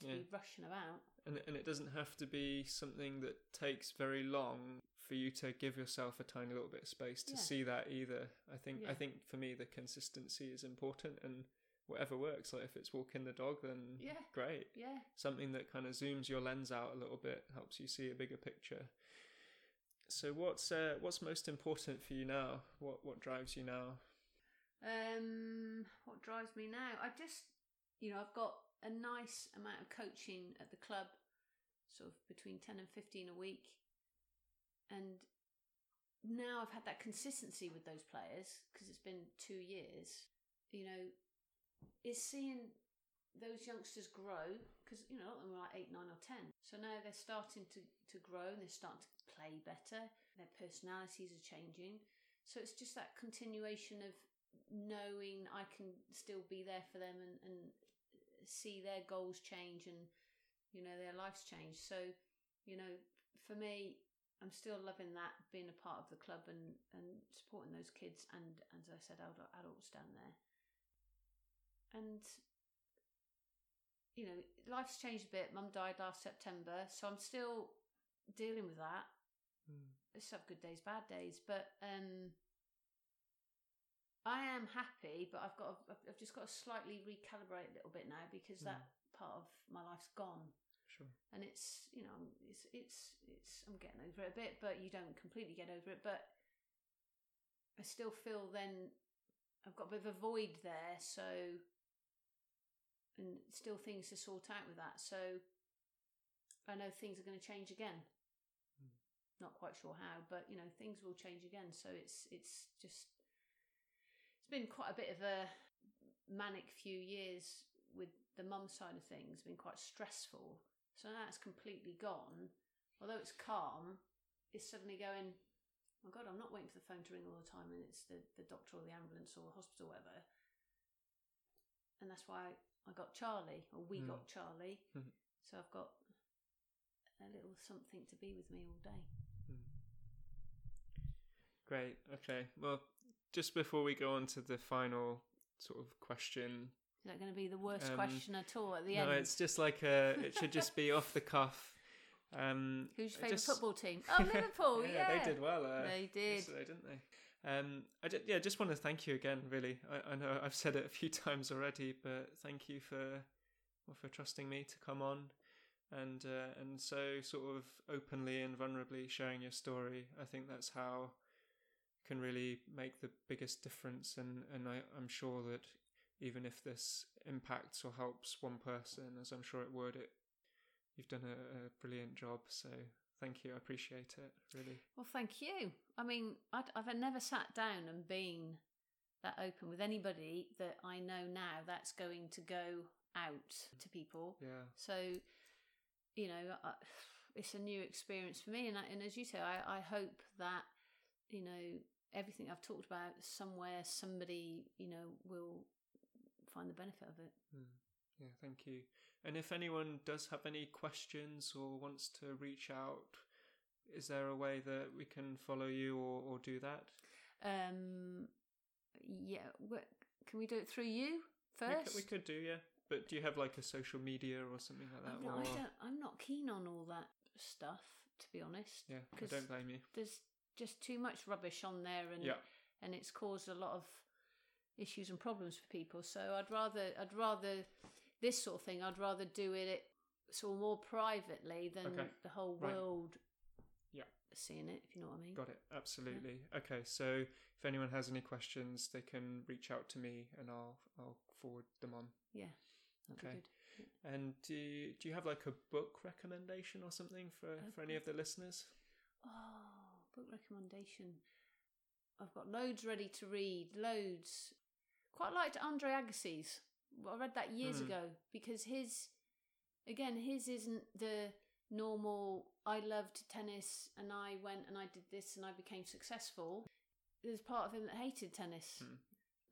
To Yeah. be rushing about. And and it doesn't have to be something that takes very long for you to give yourself a tiny little bit of space to Yeah. see that either. I think I think for me the consistency is important and whatever works. Like if it's walking the dog then Yeah. great. Yeah. Something that kind of zooms your lens out a little bit helps you see a bigger picture. So what's uh, what's most important for you now? What what drives you now? Um, what drives me now? I just, you know, I've got a nice amount of coaching at the club, sort of between 10 and 15 a week. And now I've had that consistency with those players because it's been two years. You know, it's seeing those youngsters grow because you know are like eight, nine, or ten. So now they're starting to to grow and they're starting to play better. Their personalities are changing. So it's just that continuation of knowing I can still be there for them and, and see their goals change and you know their lives change. So you know for me I'm still loving that being a part of the club and, and supporting those kids and as I said adult, adults down there. And you know, life's changed a bit. Mum died last September, so I'm still dealing with that. Mm. Just have good days, bad days, but um, I am happy. But I've got, to, I've just got to slightly recalibrate a little bit now because Mm. that part of my life's gone, Sure. and it's, you know, it's, it's, it's. I'm getting over it a bit, but you don't completely get over it. But I still feel then I've got a bit of a void there, so and still things to sort out with that. So I know things are going to change again. Mm. Not quite sure how, but you know things will change again. So it's it's just it's been quite a bit of a manic few years with the mum side of things. Been quite stressful. So now it's completely gone. Although it's calm, it's suddenly going. Oh God, I'm not waiting for the phone to ring all the time, and it's the, the doctor or the ambulance or the hospital, or whatever. And that's why I got Charlie, or we Mm. got Charlie. Mhm. So I've got a little something to be with me all day. Great. Okay. Well, just before we go on to the final sort of question, Is that going to be the worst Um, question at all at the no, end? No, it's just like a. It should just be off the cuff. Um, Who's your favourite just- football team? Oh, Liverpool, yeah. they did well. Uh, They did. yesterday, didn't they? Um, I just, yeah, just want to thank you again. Really, I, I know I've said it a few times already, but thank you for well, for trusting me to come on and uh, and so sort of openly and vulnerably sharing your story. I think that's how can really make the biggest difference. And and I, I'm sure that even if this impacts or helps one person, as I'm sure it would, it you've done a, a brilliant job. So thank you. I appreciate it. Really. Well, thank you. I mean, I'd, I've never sat down and been that open with anybody that I know now that's going to go out to people. Yeah. So, you know, I, it's a new experience for me, and I, and as you say, I, I hope that you know everything I've talked about somewhere somebody you know will find the benefit of it. Mm. Yeah, thank you. And if anyone does have any questions or wants to reach out, is there a way that we can follow you or, or do that? Um, yeah, wh- can we do it through you We first? could, we could do, yeah. But do you have like a social media or something like that? I'm not, or... I don't, I'm not keen on all that stuff, to be honest. Yeah, I don't blame you. There's just too much rubbish on there, and Yeah, and it's caused a lot of issues and problems for people. So I'd rather, I'd rather this sort of thing. I'd rather do it sort of more privately than Okay. the whole Right. world. Yeah. seeing it. If you know what I mean. got it. Absolutely. Okay, so if anyone has any questions, they can reach out to me and I'll I'll forward them on. Yeah, that'd Okay. be good. And do you, do you have like a book recommendation or something for, A for any of the listeners? Oh, book recommendation. I've got loads ready to read. Loads. Quite liked Andre Agassi's. I read that years Hmm. ago because his, again, his isn't the normal. I loved tennis and I went and I did this and I became successful. There's part of him that hated tennis Hmm.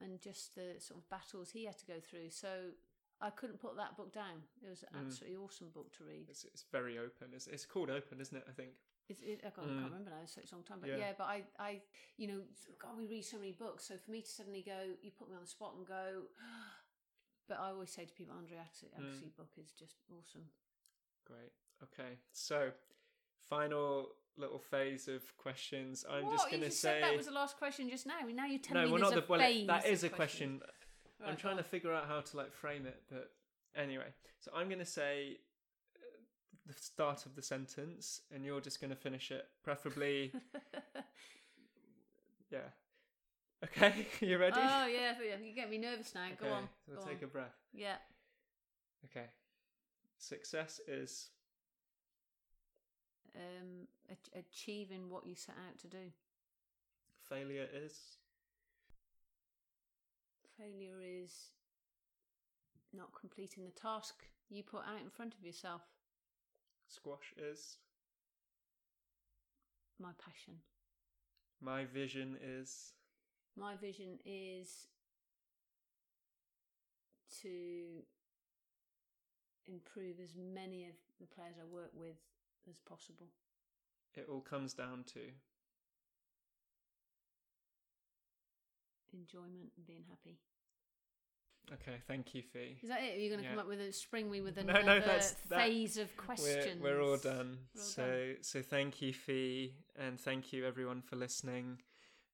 and just the sort of battles he had to go through. So I couldn't put that book down. It was an Hmm. absolutely awesome book to read. It's, it's very open. It's, it's called Open, isn't it? I think. It's, it, I, can't, I Mm. can't remember now. It's such a long time, but Yeah. yeah. But I, I, you know, God, we read so many books. So for me to suddenly go, you put me on the spot and go. But I always say to people, Andre Agassi, Mm. Book is just awesome. Great. Okay. So, final little phase of questions. I'm what? just going to say. said that was the last question just now. Now you're telling no, me there's not a the. Well, it, that is a questions. question. I'm trying to figure out how to like frame it, but anyway. So I'm going to say uh, the start of the sentence, and you're just going to finish it, preferably. yeah. Okay. you ready? oh yeah, yeah, you get me nervous now. Go Okay, on. So go take on. a breath. Yeah. Okay. Success is Um, ach- achieving what you set out to do. failure is Failure is not completing the task you put out in front of yourself. Squash is. My passion. My vision is. My vision is to improve as many of the players I work with as possible. It all comes down to. Enjoyment and being happy. Okay, thank you, Fee. Is that it? Are you going to Yeah. come up with a spring me with No, another no, that's- that- phase of We're, questions? we're all done. We're all so so thank you, Fee, and thank you everyone for listening.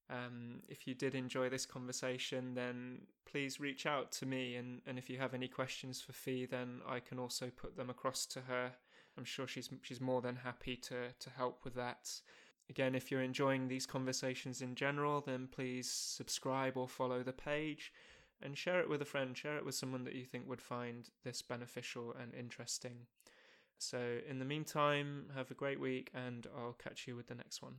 Um, if you did enjoy this conversation, then please reach out to me, and, and if you have any questions for Fee, then I can also put them across to her. I'm sure she's she's more than happy to to help with that. Again, if you're enjoying these conversations in general, then please subscribe or follow the page and share it with a friend. Share it with someone that you think would find this beneficial and interesting. So, in the meantime, have a great week, and I'll catch you with the next one.